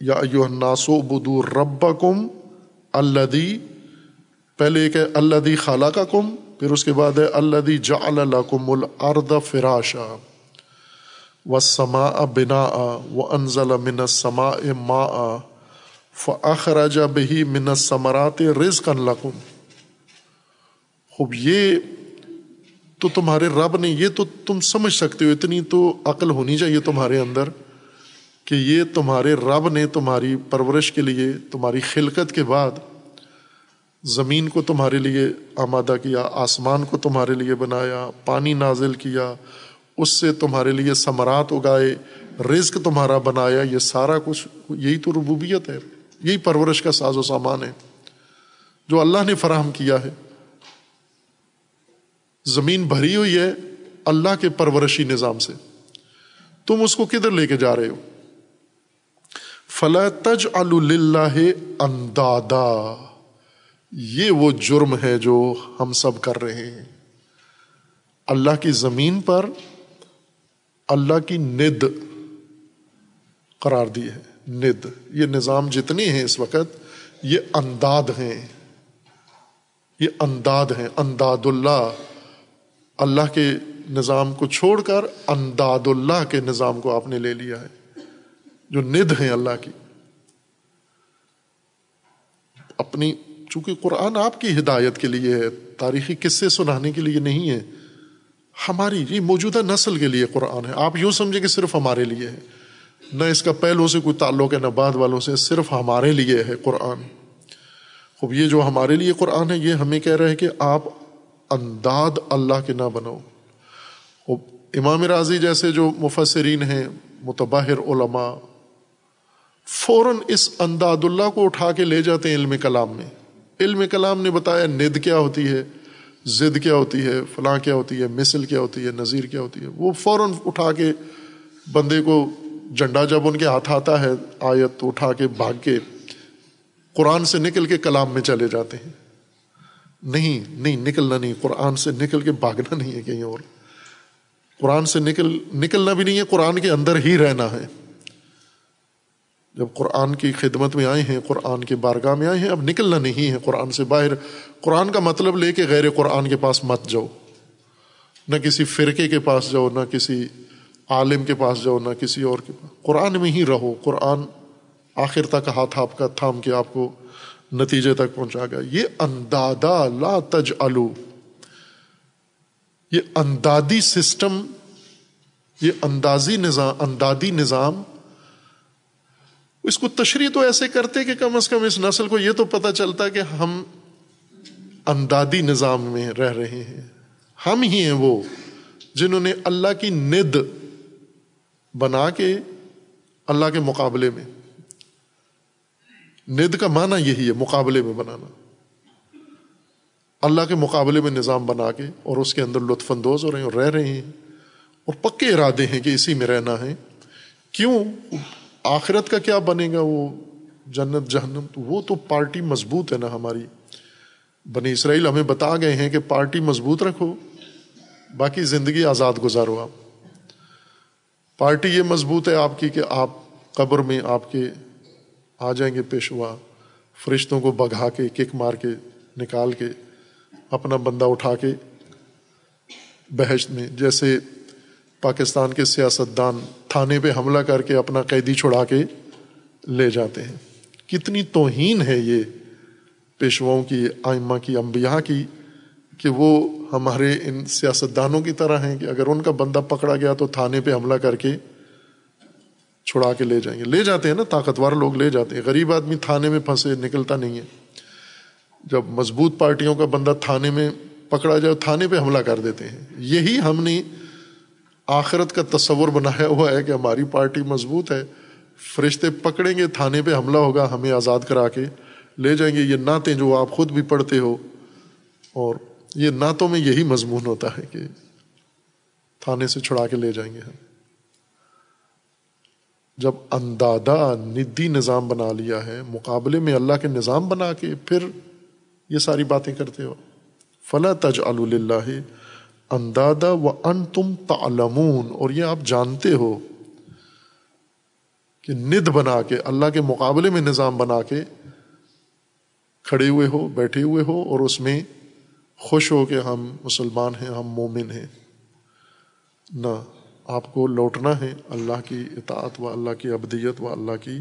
یا ناسو بدو رب کم پہلے ایک ہے اللہ دی خالہ کا کم پھر اس کے بعد ہے اللہ دی جا کم الرد فراشا و سما بنا و انزل من سما ما فخراج بہی من سمرات رز کن لکم۔ خوب، یہ تو تمہارے رب نے، یہ تو تم سمجھ سکتے ہو، اتنی تو عقل ہونی چاہیے تمہارے اندر کہ یہ تمہارے رب نے تمہاری پرورش کے لیے، تمہاری خلقت کے بعد زمین کو تمہارے لیے آمادہ کیا، آسمان کو تمہارے لیے بنایا، پانی نازل کیا، اس سے تمہارے لیے ثمرات اگائے، رزق تمہارا بنایا، یہ سارا کچھ، یہی تو ربوبیت ہے، یہی پرورش کا ساز و سامان ہے، جو اللہ نے فراہم کیا ہے۔ زمین بھری ہوئی ہے اللہ کے پرورشی نظام سے۔ تم اس کو کدھر لے کے جا رہے ہو؟ فلا تج اللہ اندادا۔ یہ وہ جرم ہے جو ہم سب کر رہے ہیں۔ اللہ کی زمین پر اللہ کی ند قرار دی ہے۔ ند، یہ نظام جتنے ہیں اس وقت، یہ انداد ہیں۔ یہ انداد ہیں، انداد اللہ۔ اللہ کے نظام کو چھوڑ کر انداد اللہ کے نظام کو آپ نے لے لیا ہے۔ جو ند ہیں اللہ کی۔ اپنی چونکہ قرآن آپ کی ہدایت کے لیے ہے، تاریخی قصے سنانے کے لیے نہیں ہے۔ ہماری یہ موجودہ نسل کے لیے قرآن ہے۔ آپ یوں سمجھے کہ صرف ہمارے لیے ہے۔ نہ اس کا پہلو سے کوئی تعلق ہے، نہ بعد والوں سے، صرف ہمارے لیے ہے قرآن۔ خوب یہ جو ہمارے لیے قرآن ہے، یہ ہمیں کہہ رہے ہیں کہ آپ انداد اللہ کے نہ بنو امام راضی جیسے جو مفسرین ہیں، متباہر علماء، فوراً اس انداد اللہ کو اٹھا کے لے جاتے ہیں علم کلام میں۔ علم کلام نے بتایا ند کیا ہوتی ہے ضد کیا ہوتی ہے، فلاں کیا ہوتی ہے، مثل کیا ہوتی ہے، نظیر کیا ہوتی ہے۔ وہ فوراً اٹھا کے بندے کو جنڈا جب ان کے ہاتھ آتا ہے، آیت تو اٹھا کے بھاگ کے قرآن سے نکل کے کلام میں چلے جاتے ہیں۔ نہیں نہیں، نکلنا نہیں، قرآن سے نکل کے بھاگنا نہیں ہے کہیں اور۔ قرآن سے نکل، نکلنا بھی نہیں ہے، قرآن کے اندر ہی رہنا ہے۔ جب قرآن کی خدمت میں آئے ہیں، قرآن کی بارگاہ میں آئے ہیں، اب نکلنا نہیں ہے قرآن سے باہر۔ قرآن کا مطلب لے کے غیر قرآن کے پاس مت جاؤ۔ نہ کسی فرقے کے پاس جاؤ، نہ کسی عالم کے پاس جاؤ، نہ کسی اور کے پاس۔ قرآن میں ہی رہو۔ قرآن آخر تک ہاتھ آپ کا تھام کے آپ کو نتیجے تک پہنچا گیا۔ یہ اندادا لا تج الو یہ اندادی سسٹم، یہ اندازی نظام، اندادی نظام اس کو تشریح تو ایسے کرتے کہ کم از کم اس نسل کو یہ تو پتا چلتا کہ ہم اندادی نظام میں رہ رہے ہیں۔ ہم ہی ہیں وہ جنہوں نے اللہ کی ند بنا کے اللہ کے مقابلے میں۔ ند کا معنی یہی ہے، مقابلے میں بنانا۔ اللہ کے مقابلے میں نظام بنا کے اور اس کے اندر لطف اندوز ہو رہے ہیں اور رہ رہے ہیں۔ اور پکے ارادے ہیں کہ اسی میں رہنا ہے۔ کیوں؟ آخرت کا کیا بنے گا وہ؟ جنت، جہنم۔ تو وہ تو پارٹی مضبوط ہے نا ہماری۔ بنی اسرائیل ہمیں بتا گئے ہیں کہ پارٹی مضبوط رکھو، باقی زندگی آزاد گزارو آپ۔ پارٹی یہ مضبوط ہے آپ کی کہ آپ قبر میں آپ کے آ جائیں گے پیشوا، فرشتوں کو بگھا کے، کک مار کے، نکال کے، اپنا بندہ اٹھا کے بحث میں۔ جیسے پاکستان کے سیاست دان تھانے پہ حملہ کر کے اپنا قیدی چھڑا کے لے جاتے ہیں۔ کتنی توہین ہے یہ پیشواؤں کی، آئمہ کی، انبیاء کی، کہ وہ ہمارے ان سیاست دانوں کی طرح ہیں کہ اگر ان کا بندہ پکڑا گیا تو تھانے پہ حملہ کر کے چھڑا کے لے جائیں گے۔ لے جاتے ہیں نا، طاقتور لوگ لے جاتے ہیں۔ غریب آدمی تھانے میں پھنسے، نکلتا نہیں ہے۔ جب مضبوط پارٹیوں کا بندہ تھانے میں پکڑا جائے، تھانے پہ حملہ کر دیتے ہیں۔ یہی ہم نے آخرت کا تصور بنایا ہوا ہے کہ ہماری پارٹی مضبوط ہے۔ فرشتے پکڑیں گے، تھانے پہ حملہ ہوگا، ہمیں آزاد کرا کے لے جائیں گے۔ یہ نعتیں جو آپ خود بھی پڑھتے ہو، اور یہ نعتوں میں یہی مضمون ہوتا ہے کہ تھانے سے چھڑا کے لے جائیں گے ہم۔ جب اندادہ ندی نظام بنا لیا ہے، مقابلے میں اللہ کے نظام بنا کے پھر یہ ساری باتیں کرتے ہو۔ فلا تج اللہ اندادا و ان تم تعلمون، اور یہ آپ جانتے ہو کہ ند بنا کے، اللہ کے مقابلے میں نظام بنا کے کھڑے ہوئے ہو، بیٹھے ہوئے ہو، اور اس میں خوش ہو کہ ہم مسلمان ہیں، ہم مومن ہیں۔ نہ، آپ کو لوٹنا ہے اللہ کی اطاعت و اللہ کی ابدیت و اللہ کی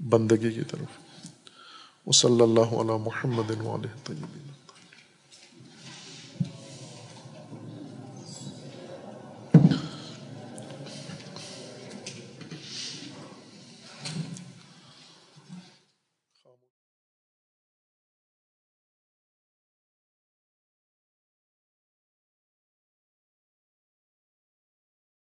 بندگی کی طرف۔ وہ صلی اللہ علیہ محمد طیبین۔